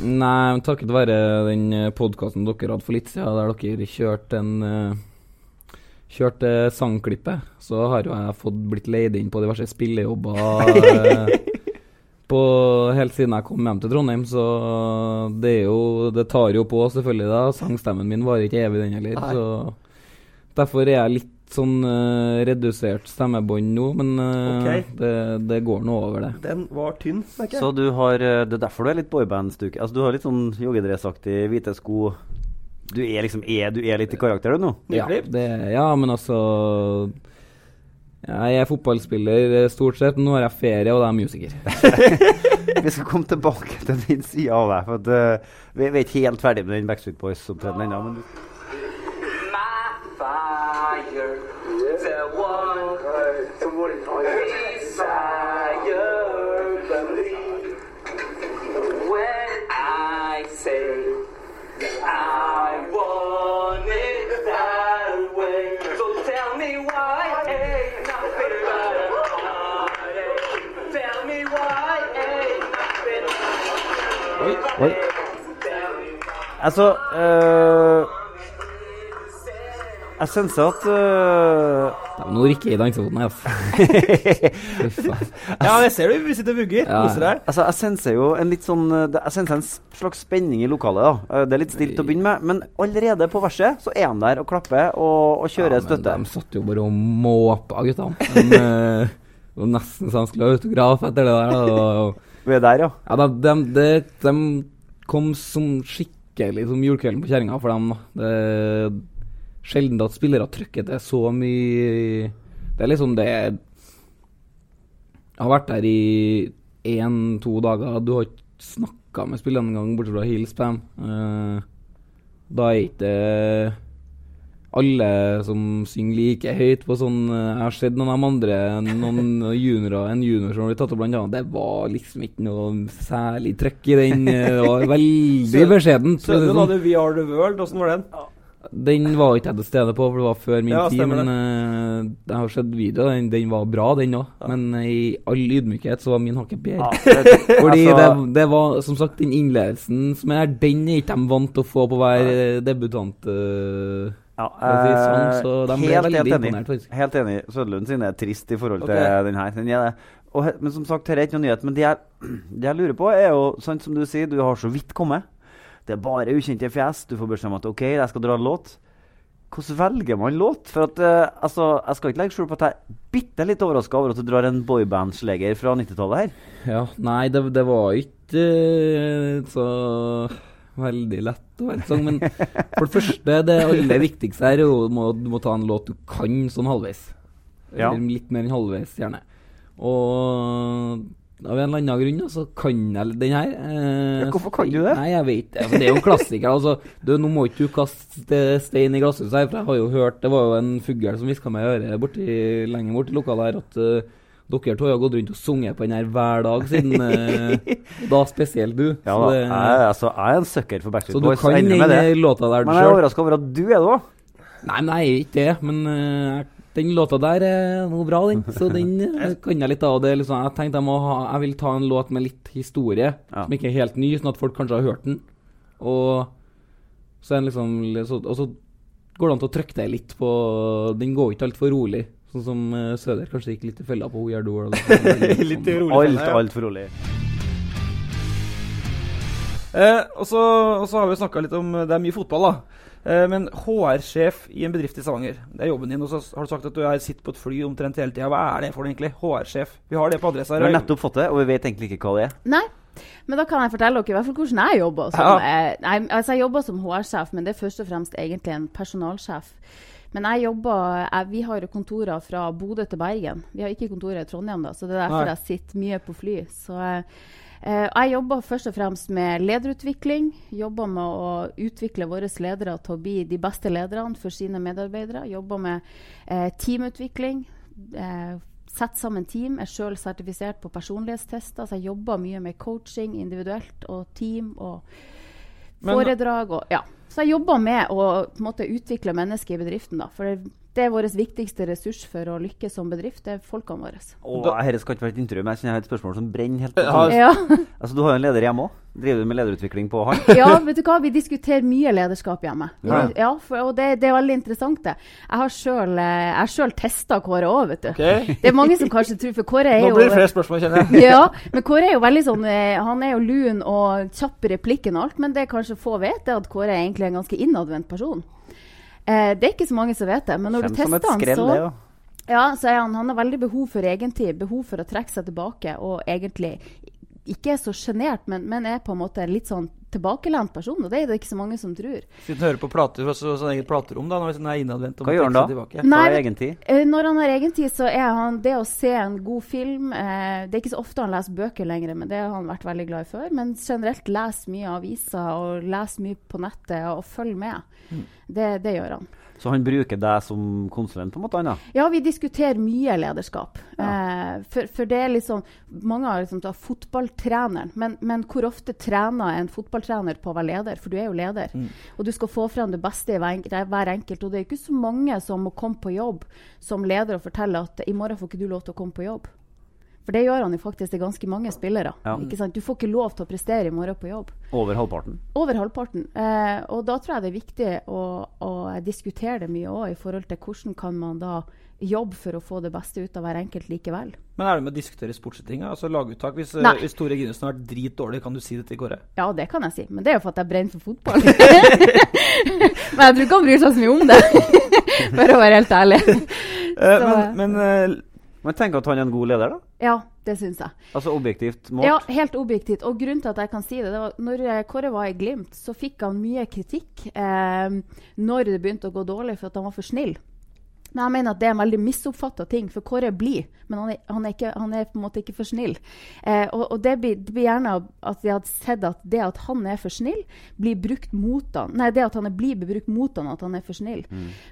Nei, men takket være den podkasten dere hadde for litt siden, der dere kjørte en eh, Kjørte sangklippet, så har jo jeg fått blitt leid inn på diverse spillejobber eh, på, helt siden jeg kom hjem til Trondheim, så det er jo Det tar jo på, selvfølgelig. da Sangstemmen min varer ikke evig, den heller. Så derfor er jeg litt sånn uh, redusert stemmebånd nå, men uh, okay. det, det går nå over, det. Den var tynn, merker jeg. Så du har uh, Det er derfor du er litt boyband-stuke? Altså, du har litt sånn joggedressaktig, hvite sko Du er liksom er, Du er litt i karakter, du nå? Ja, det, ja, men altså Jeg er fotballspiller eh, stort sett. Nå har jeg ferie, og da er jeg musiker. Vi skal komme tilbake til din side av deg. For at, uh, vi er ikke helt ferdig med den Backstreet Boys-opptredenen ennå. Men My fire. The one desire Oi. Altså øh, Jeg syns at Det Nå rykker jeg i dansefoten her, altså. Ja, jeg ser du sitter og vugger. Ja. Koser deg. Altså, jeg senser jo en litt sånn eh, Jeg senser en slags spenning i lokalet. da Eh, Det er litt stilt å begynne med, men allerede på verset så er han der og klapper og, og kjører Ja, men støtte. De satt jo bare og måpa, guttene. De, eh, det var nesten så han skulle ha autograf etter det der. Og, Og, Vi er der, ja. ja de, de, de, de kom som skikkelig som julekvelden på kjerringa for dem. Det er sjelden at spillere trykker til så mye Det er liksom det Jeg har vært der i én-to dager. Du har ikke snakka med spillerne engang, bortsett fra å hilse på dem. Eh, da er ikke alle som synger like høyt på sånn eh, Jeg har sett noen av de andre, noen juniorer, en junior som har blitt tatt opp blant annet. Det var liksom ikke noe særlig trøkk i den. eh, Det var veldig beskjedent. Sønnen sånn. hadde We Are The World. Åssen var den? Den var ikke jeg til stede på, for det var før min Ja, tid. Men uh, jeg har sett video, den, den var bra, den òg. Men uh, i all ydmykhet så var min hakket bedre. Ja, det- Fordi altså- det, det var som sagt den innledelsen som er den er ikke de vant til å få på hver eh, debutant. Uh, Ja, sånn, eh, så de ble helt, veldig helt enig. imponert. Helt enig. Sødlund sin er trist i forhold til den her. Den er det. Og, men som sagt, dette er ikke noe nyhet. Men det jeg, det jeg lurer på, er jo, sånn som du sier, du har så vidt kommet. Det er bare ukjente fjes. Du får beskjed om at OK, jeg skal dra en låt. Hvordan velger man låt? For at, uh, altså, Jeg skal ikke legge skjul på at jeg er bitte litt overraska over at du drar en boybandsleger fra 90-tallet her. Ja, nei, det, det var ikke uh, så veldig lett å være sang. Men for det første, det aller viktigste her er jo at du må ta en låt du kan sånn halvveis. Ja. Eller litt mer enn halvveis, gjerne. Og av en eller annen grunn så kan jeg den her. Eh, Ja, hvorfor kan du det? Nei, jeg vet for Det er jo en klassiker. altså. Du, nå må ikke du kaste stein i glasshuset her, for jeg har jo hørt Det var jo en fugl som hviska meg i øret borti, lenger i lokalet her at uh, dere to har gått rundt og sunget på den her hver dag siden eh, Da spesielt du. Ja, Så da, det- jeg, altså, jeg er en sucker for Backstreet Så du kan jeg den låta der Men jeg er overraska over at du er det òg. Nei, men jeg er ikke det. Men eh, den låta der er noe bra, den. Så den eh, kan jeg litt av. Det liksom, jeg tenkte jeg, må ha, jeg vil ta en låt med litt historie, som ikke er helt ny, sånn at folk kanskje har hørt den. Og så, er den liksom, så, og så går det an til å trykke det litt på Den går ikke altfor rolig. Sånn som uh, Søder kanskje gikk litt i fella på We Are Door. Litt rolig Alt, alt for rolig. Eh, og, så, og så har vi snakka litt om Det er mye fotball, da. Eh, men HR-sjef i en bedrift i Stavanger. Det er jobben din. Og så har du sagt at du er sitter på et fly omtrent hele tida. Hva er det for noe, egentlig? HR-sjef. Vi har det på adressa Vi har nettopp fått det, og vi vet egentlig ikke hva det er. Nei. Men da kan jeg fortelle dere i hvert fall hvordan jeg jobber. Som, Ja. eh, nei, altså jeg jobber som HR-sjef, men det er først og fremst egentlig en personalsjef. Men jeg jobber, jeg, vi har kontorer fra Bodø til Bergen. Vi har ikke kontorer i Trondheim, da, så det er derfor Nei. jeg sitter mye på fly. Så eh, eh, jeg jobber først og fremst med lederutvikling. Jobber med å utvikle våre ledere til å bli de beste lederne for sine medarbeidere. Jobber med eh, teamutvikling. Eh, Sette sammen team. Jeg er sjøl sertifisert på personlighetstester, så jeg jobber mye med coaching individuelt og team og foredrag. Og, ja. Så jeg jobber med å måte, utvikle mennesker i bedriften. Da, for det, det er vår viktigste ressurs for å lykkes som bedrift. Det er folkene våre. Og Dette skal ikke være et intervju, men jeg kjenner jeg har et spørsmål som brenner helt på Ja. Ja. Altså, du har jo en leder hjemme òg. Driver du med lederutvikling på han? Ja, vet du hva? vi diskuterer mye lederskap hjemme. Ja. Ja, for, og det, det er veldig interessant, det. Jeg har sjøl, eh, jeg har selv testa Kåre òg, vet du. Okay. Det er mange som kanskje tror For Kåre er jo Nå blir det flere spørsmål, kjenner jeg. ja, men Kåre er jo veldig sånn eh, Han er jo lun og kjapp i replikken og alt, men det kanskje få vet, er at Kåre er egentlig en ganske innadvendt person. Eh, det er ikke så mange som vet det, men når du Kjem som tester han, skrell, så ja. ja, så er han, han har veldig behov for egentid, behov for å trekke seg tilbake og egentlig ikke er så sjenert, men, men er på en måte litt sånn tilbakelent person. Og det er det ikke så mange som tror. Sitter og hører på plater fra sitt sånn eget platerom da, når han er innadvendt. Hva gjør han da? Hva er Nei, egentid? eh, Når han har egentid, så er han det å se en god film eh, Det er ikke så ofte han leser bøker lenger, men det har han vært veldig glad i før. Men generelt leser mye aviser og leser mye på nettet og følger med. Mm. Det, det gjør han. Så han bruker deg som konsulent, på en måte? Anna? Ja, vi diskuterer mye lederskap. Eh, for, for det er liksom Mange har liksom tatt fotballtreneren, men, men hvor ofte trener en fotballtrener på å være leder? For du er jo leder. Mm. Og du skal få frem det beste i hver enkelt. Og det er ikke så mange som må komme på jobb som leder og fortelle at i morgen får ikke du lov til å komme på jobb. For det gjør han jo faktisk til ganske mange spillere. Ja. Ikke sant? Du får ikke lov til å prestere i morgen på jobb. Over halvparten. Over halvparten. Eh, og da tror jeg det er viktig å, å diskutere det mye òg, i forhold til hvordan kan man da jobbe for å få det beste ut av hver enkelt likevel. Men er det med å diskutere sportslige Altså laguttak? Hvis, eh, Nei. hvis Tore Ginussen har vært dritdårlig, kan du si det til Kåre? Ja, det kan jeg si, men det er jo for at jeg brenner for fotball. men jeg tror ikke han bryr seg så mye om det, for å være helt ærlig. Eh, Så- men men, eh, men tenk at han er en god leder, da? Ja, Det syns jeg. Altså objektivt målt? Ja, helt objektivt. Og grunnen til at jeg kan si det, det var når eh, Kåre var i Glimt, så fikk han mye kritikk eh, når det begynte å gå dårlig for at han var for snill. Men jeg mener at det er en veldig misoppfatta ting, for Kåre er blid, men han er, han, er ikke, han er på en måte ikke for snill. Eh, og og det, blir, det blir gjerne at vi hadde sett at det at han er for snill, blir brukt mot han. Nei, det at han er blid, blir brukt mot han, at han er for snill.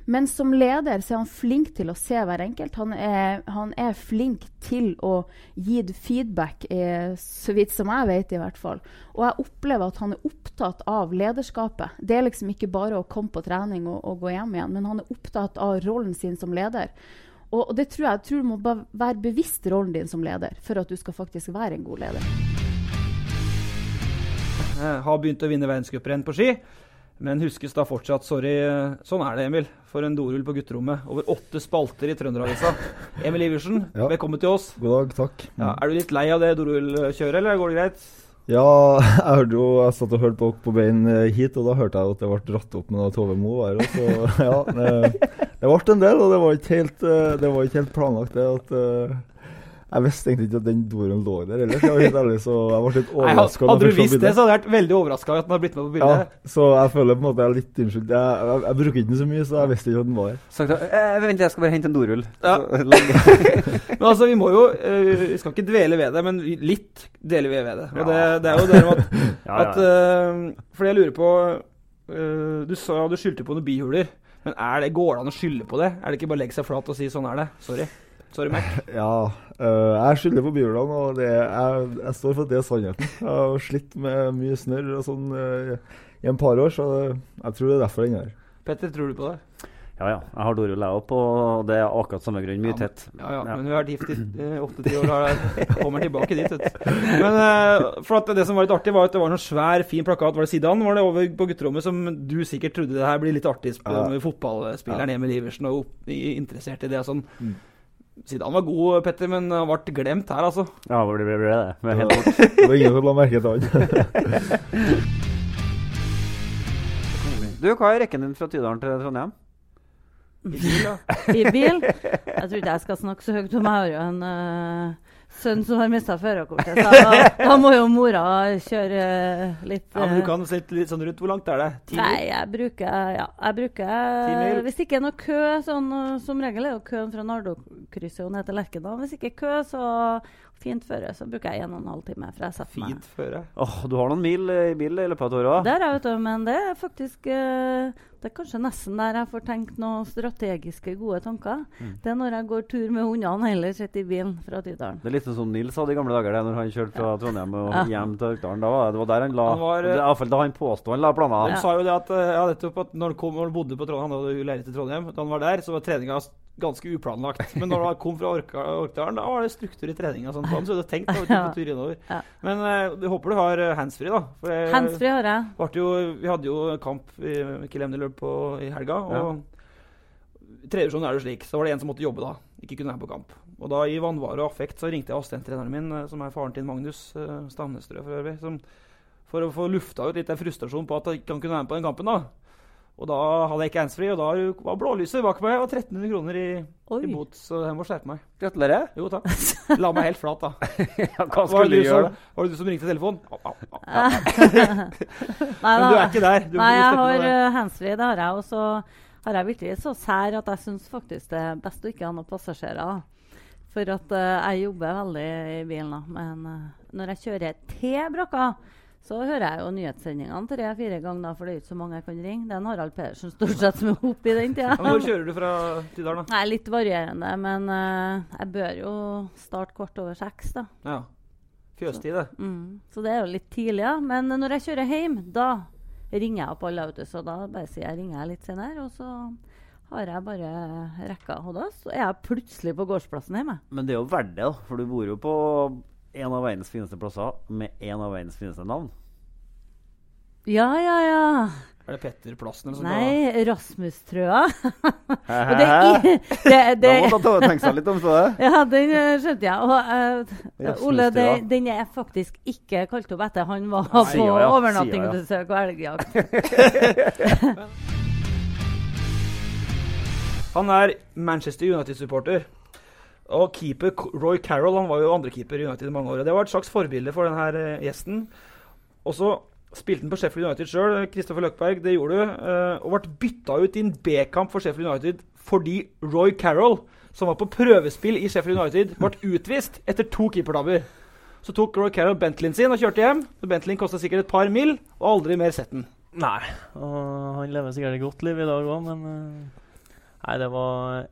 Men som leder så er han flink til å se hver enkelt. Han er, han er flink til å gi feedback, eh, så vidt som jeg vet i hvert fall. Og jeg opplever at han er opptatt av lederskapet. Det er liksom ikke bare å komme på trening og, og gå hjem igjen, men han er opptatt av rollen sin som leder. Og, og det tror jeg, jeg tror du må bare være bevisst rollen din som leder for at du skal faktisk være en god leder. Jeg har begynt å vinne verdenscuprenn på ski, men huskes da fortsatt. Sorry. Sånn er det, Emil. For en dorull på gutterommet. Over åtte spalter i Trønderavisa. Emil Iversen, Ja. velkommen til oss. God dag, takk. Ja, er du litt lei av det dorullkjøret, eller går det greit? Ja, jeg hørte jo Jeg satt og hørte på på veien eh, hit, og da hørte jeg at det ble dratt opp med Tove Mo her. Så, ja, det, det ble en del, og det var ikke helt, eh, det var ikke helt planlagt, det at eh, Jeg visste egentlig ikke at den doren lå der ellers, jeg var helt ærlig, så jeg ble litt overraska. hadde du visst det, så hadde jeg vært veldig overraska at den hadde blitt med på bildet. Ja, så jeg føler på en måte jeg er litt unnskyldt. Jeg, jeg, jeg bruker ikke den så mye, så jeg visste ikke at den var der. Sagt, eh, vent, jeg skal bare hente en dorull. Ja. Men altså, vi må jo eh, Vi skal ikke dvele ved det, men litt deler vi ved det. Og det, det er jo det med at, at uh, Fordi jeg lurer på uh, Du sa du skyldte på noen bihuler. Men er det, går det an å skylde på det? Er det ikke bare å legge seg flat og si 'sånn er det'? Sorry. Sorry, Mac. Ja, øh, jeg skylder på byhjulene, og det, jeg, jeg står for at det er sannheten. Jeg har slitt med mye snørr og sånn øh, i en par år, så jeg tror det er derfor den er her. Petter, tror du på det? Ja, ja. Jeg har dorull, jeg òg, og det er akkurat samme grunn. Mye tett. Ja, ja, men vi har vært gift i åtte-ti år. og kommer tilbake dit, vet du. Men uh, for at det som var litt artig, var at det var en sånn svær, fin plakat. Var det Sidan? Var det over på gutterommet som du sikkert trodde det her blir litt artig Ja. med fotballspilleren Emil Iversen og interessert i det og sånn. Mm. Sidan var god, Petter, men han ble glemt her, altså. Ja, det ble, ble det. Men helt bort. det var ingen som la merke til han. Du, hva er rekken din fra Tydalen til Trondheim? I bil, da. I bil? Jeg tror ikke jeg skal snakke så høyt om. Jeg har jo en øh, sønn som har mista førerkortet, da, da må jo mora kjøre øh, litt Ja, men du øh, kan se litt sånn rundt. Hvor langt er det? Ti? Nei, jeg bruker Ja, jeg bruker Hvis det ikke er noe kø, sånn øh, som regel er jo køen fra Nardo-krysset og ned til Lerkendal. Hvis ikke er kø, så fint føre, så bruker jeg en og en halv time. For jeg setter meg Fint føre. Åh, du har noen mil eh, i bil i løpet av et år òg? Det har jeg, vet du, men det er faktisk eh, Det er kanskje nesten der jeg får tenkt noen strategiske, gode tanker. Mm. Det er når jeg går tur med hundene, heller sitter i bilen fra Tydalen. Det er litt sånn som Nils hadde i gamle dager, det, når han kjørte fra Trondheim og Ja. hjem til Orkdalen. Da var det, var der han la Han var, det, eh, i hvert fall da han påsto han la planer. De sa jo det at, eh, ja, at når han, kom, når han bodde på Trondheim, han hadde jo leilighet i Trondheim, da han var der, så var treninga ganske uplanlagt. Men når du kom fra Orkdalen, da var det struktur i treninga. Sånn, så du hadde tenkt da, på tur innover. Ja. Men eh, jeg håper du har eh, handsfree, da. For jeg, Handsfree har jeg. Jo, vi hadde jo kamp i Emner-løp på- i helga. og I tredje divisjon er det slik. Så var det en som måtte jobbe da. Ikke kunne være på kamp. Og da i vanvare og affekt så ringte jeg assistenttreneren min, eh, som er faren til Magnus uh, Stamnestrø for øvrig, som, for å få lufta ut litt den frustrasjonen på at han ikke kunne være med på den kampen. da. Og da hadde jeg ikke handsfree, og da var blålyset bak meg og 1300 kroner i, i bot. Så jeg må skjerpe meg. Gratulerer. Jo, takk. La meg helt flat, da. hva skulle du gjøre, som- Var det du som ringte telefonen? Au, au, au, au. Nei, Men du er ikke der. Du Nei, jeg har uh, handsfree, det har jeg. Og så har jeg virkelig så sær at jeg syns faktisk det er best å ikke ha noen passasjerer. For at uh, jeg jobber veldig i bilen, da. Men uh, når jeg kjører til brakka, så hører jeg jo nyhetssendingene tre-fire ganger, da, for det er ikke så mange jeg kan ringe. Det er en Harald Pedersen stort sett som er oppe i den tida. Hvor kjører du fra Tydal, da? Nei, litt varierende, men uh, jeg bør jo starte kvart over seks, da. Ja. Fjøstid, det. Mm. Så det er jo litt tidlig, ja. Men når jeg kjører hjem, da ringer jeg opp alle, vet. Så da bare sier jeg ringer jeg litt senere, og så har jeg bare rekka. Da så er jeg plutselig på gårdsplassen hjemme. Men det er jo verdt det, da. For du bor jo på en av verdens fineste plasser med en av verdens fineste navn. Ja, ja, ja. Er det Petter Plassen eller sånt? Nei, Rasmus-trøa. Det, i- det, det, Da måtte Tove tenke seg litt om, så det. Ja, den eh, skjønte jeg. Og, uh, Ole, det, den er faktisk ikke kalt opp etter han var Nei, på ja, ja. overnattingsbesøk og elgjakt. Han er Manchester United-supporter. Og keeper Roy Carroll han var jo andrekeeper i United i mange år. og Det var et slags forbilde for denne gjesten. Og så spilte han på Sheffield United sjøl, Kristoffer Løkberg, det gjorde du. eh, og ble bytta ut i en B-kamp for Sheffield United fordi Roy Carroll, som var på prøvespill i Sheffield United, ble utvist etter to keepertabber. Så tok Roy Carroll Bentleyen sin og kjørte hjem. Så Bentleyen kosta sikkert et par mil, og aldri mer sett den. Nei, og han lever sikkert et godt liv i dag òg, men eh, Nei, det var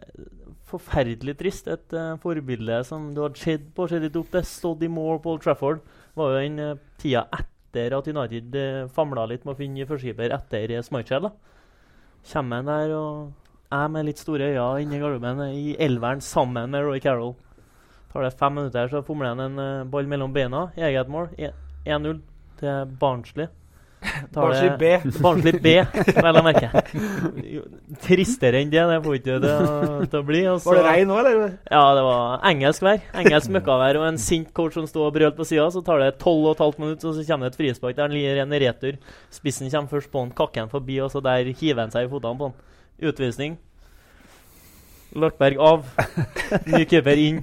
forferdelig trist. Et uh, forbilde som du hadde sett på, sett litt opp til, stått i mål på Old Trafford, var jo den uh, tida etter at United uh, famla litt med å finne førstekeeper etter uh, Smichel. Kommer han der og jeg med litt store øyne inni garderoben eh, i elveren sammen med Roy Carroll. Tar det fem minutter, så fomler han en uh, ball mellom beina i eget mål. 1-0 til Barnsley. Det- B. Barnslig B, vel å merke. Tristere enn det, det får ikke det til å bli. Også, Var det regn nå, eller? Ja, det var engelsk vær. Engelsk møkkavær og en sint coach som sto og brølte på sida. Så tar det 12,5 minutter, og så kommer det et frispark der han gir en retur. Spissen kommer først på han, kakker han forbi, og så der hiver han seg i fotene på han. Utvisning. Løkberg av. Ny keeper inn.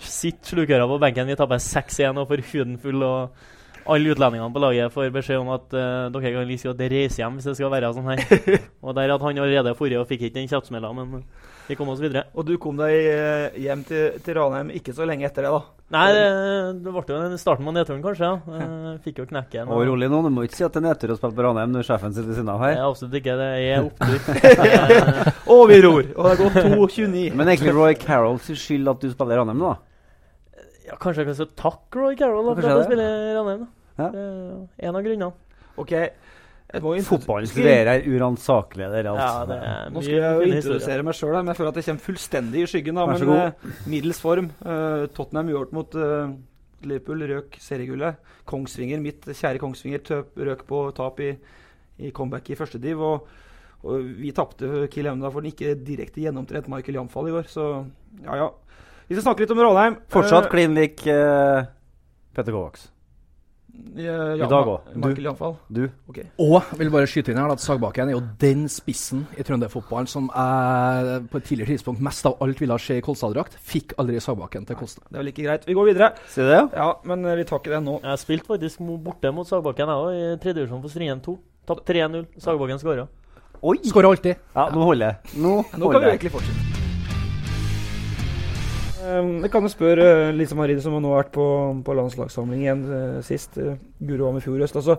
Sitt slukøra på benken. Vi taper 6-1 og får huden full. og alle utlendingene på laget får beskjed om at uh, dere kan like godt reise hjem hvis det skal være sånn her. og der hadde han allerede forrige og fikk ikke den kjeftsmella, men vi kom oss videre. Og du kom deg eh, hjem til, til Ranheim ikke så lenge etter det, da? Nei, det, det ble jo en starten på nedturen, kanskje. ja. Eh, Fikk jo knekken. Og rolig nå, du må ikke si at det er nedtur å spille på Ranheim når sjefen sitter ved siden av her. Jeg er absolutt ikke. Det er opptur. og vi ror. Og det har gått 2.29. Men egentlig Roy Carrolls skyld at du spiller Ranheim nå, da? Ja, kanskje jeg kan si takk Roy Carroll for at jeg det. spiller i Ranheim. Ja. Det er en av grunnene. Ok. Jeg må jo Fotballen studerer uransakelige, dere. Ja, Altså. det er Nå skal jeg jo introdusere meg sjøl, men jeg føler at jeg kommer fullstendig i skyggen. Da, men god. eh, middels form. Uh, Tottenham uavgjort mot uh, Liverpool, røk seriegullet. Kongsvinger, mitt kjære Kongsvinger, tøp, røk på tap i, i comeback i første div. Og, og vi tapte Kiel Evne for den ikke direkte gjennomtrent Michael Jamfall i år, så ja ja. Vi skal snakke litt om Rådheim. Fortsatt uh, klin lik uh, Petter Kovács. ja, I dag òg. Du. Du. Ok. Og vil bare skyte inn her at Sagbakken er jo den spissen i trønderfotballen som jeg på et tidligere tidspunkt mest av alt ville se i Kolstad-drakt. Fikk aldri Sagbakken til Kolstad. Det er vel ikke greit. Vi går videre. Sier du det? Ja, men eh, vi tar ikke det nå. Jeg spilte faktisk borte mot Sagbakken jeg òg, i tredje divisjon for Strien 2. Tapt 3-0. Sagbakken skåra. Oi! Skårer alltid. Ja, nå holder jeg. Nå, Nå kan vi egentlig fortsette. Um, jeg kan jo spørre uh, Lise Marie, som nå har vært på, på landslagssamling igjen eh, sist. Uh, Guro var med i fjor høst. Altså,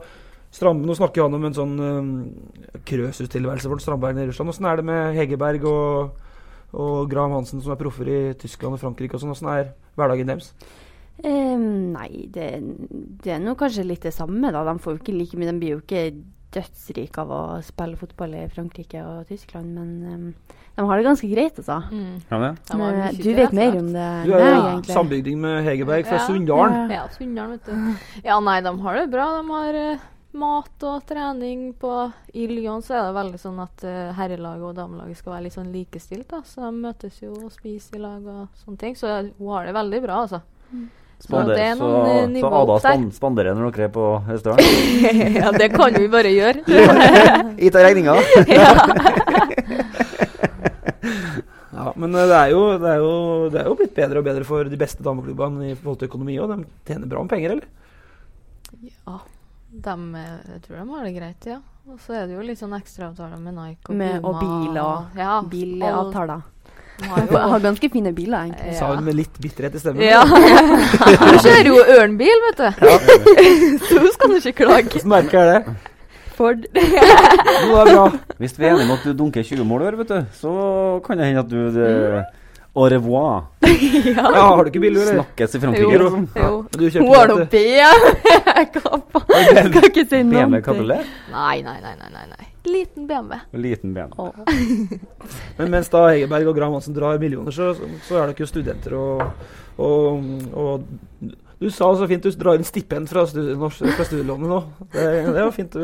Strand, nå snakker han om en sånn um, krøsustilværelse for Strandberg i Russland. Åssen er det med Hegerberg og, og Graham Hansen, som er proffer i Tyskland og Frankrike? og sånn? Er hverdagen deres? Um, nei, det, det er nå kanskje litt det samme, da. De får jo ikke like mye. De blir jo ikke dødsrike av å spille fotball i Frankrike og Tyskland, men eh, de har det ganske greit, altså. Ja, det? Men, mye du vet mer om det Du enn er meg, jo egentlig. sambygding med Hegerberg fra Ja. Sunndalen. Ja, Sunndalen, vet du. Ja, nei, de har det bra. De har uh, mat og trening på I Lyon så er det veldig sånn at uh, herrelaget og damelaget skal være litt sånn likestilt, da. Så de møtes jo og spiser i lag og sånne ting. Så hun har det veldig bra, altså. Så Spander, det er så, noen eh, så Ada opp der. span spanderer når dere er på restaurant? ja, det kan vi bare gjøre. Ikke ta regninga. Ja, men eh, det er, jo, det, er jo, det er jo blitt bedre og bedre for de beste dameklubbene i forhold til økonomi òg. De tjener bra med penger, eller? Ja, dem, eh, jeg tror de har det greit, ja. Og så er det jo litt sånn ekstraavtaler med Nike og Med, og Puma bil og ja, bilavtaler. De har Jeg har ganske fine biler, egentlig. Sa hun med litt bitterhet i stemmen. Ja. Du kjører jo ørnbil, vet du. Så hun skal du ikke klage. Hvordan merker jeg det? Ford. Er det bra. Hvis vi er enige om at du dunker 20 mål i vet du, så kan det hende at du det, Au revoir. Ja. Ja, har du ikke bil, du, eller? Snakkes i Frankrike. Jo, jo. Du kjøpte Hun har nå BMW. Skal ikke si noe. BMW kabriolet? Nei, nei, nei, nei, nei. Liten BMW. Liten BMW. Men mens da Hegerberg og Graham Hansen drar millioner, så, så er dere jo studenter og, og, og Du sa så fint du drar inn stipend fra, studie, fra studielånet nå. Det, det var fint,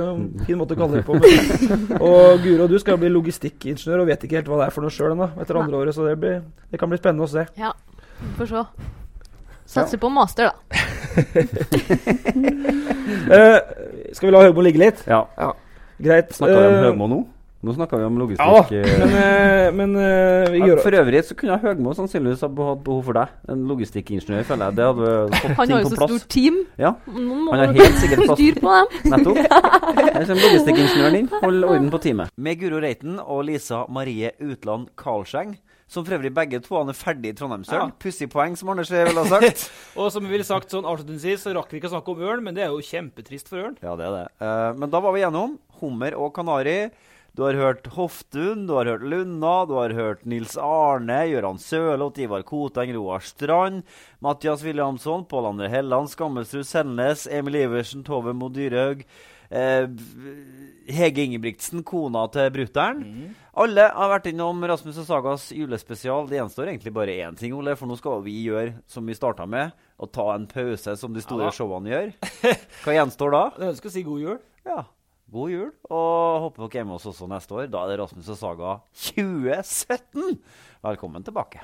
fin måte å kalle det på. Men, og Guro, du skal bli logistikkingeniør og vet ikke helt hva det er for noe sjøl ennå etter andre året, så det, blir, det kan bli spennende å se. Ja, vi får se. Satser på master, da. uh, skal vi la Høgmo ligge litt? Ja. Greit. Snakker vi om Eh, Høgmo nå? Nå snakka vi om logistikk. Ja, men, eh, men eh, vi gjør For øvrig så kunne Høgmo sannsynligvis ha hatt behov for deg. En logistikkingeniør, føler jeg. Det hadde fått Han ting har jo så plass. stort team. Ja. Noen Han har helt sikkert plass. styr på dem. Nettopp. Her kommer logistikkingeniøren din. Hold orden på teamet. Med Guro Reiten og Lisa Marie Utland Karlseng, som for øvrig begge to er ferdig i Trondheimsølen. Ja. Pussig poeng, som Anders ville ha sagt. Og som vi ville sagt sånn avslutningsvis, så rakk vi ikke å snakke om ørn, men det er jo kjempetrist for ørn. Ja, det er det. Uh, men da var vi gjennom hummer og kanari. Du har hørt Hoftun, du har hørt Lunna, du har hørt Nils Arne, Gøran Sørloth, Ivar Koteng, Roar Strand, Mathias Williamson, Pål André Helland, Skammelsrud Selnes, Emil Iversen, Tove Mo Dyrhaug, eh, Hege Ingebrigtsen, kona til brutter'n. Alle har vært innom Rasmus og Sagas julespesial. Det gjenstår egentlig bare én ting, Ole, for nå skal vi gjøre som vi starta med, å ta en pause som de store Ja showene gjør. Hva gjenstår da? Jeg ønsker å si god jul. Ja. God jul, og håper dere er med oss også neste år. Da er det Rasmus og Saga 2017. Velkommen tilbake.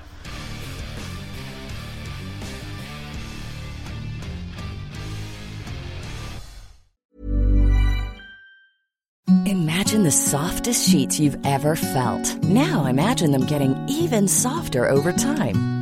Imagine the softest sheets you've ever felt. Now imagine them getting even softer over time.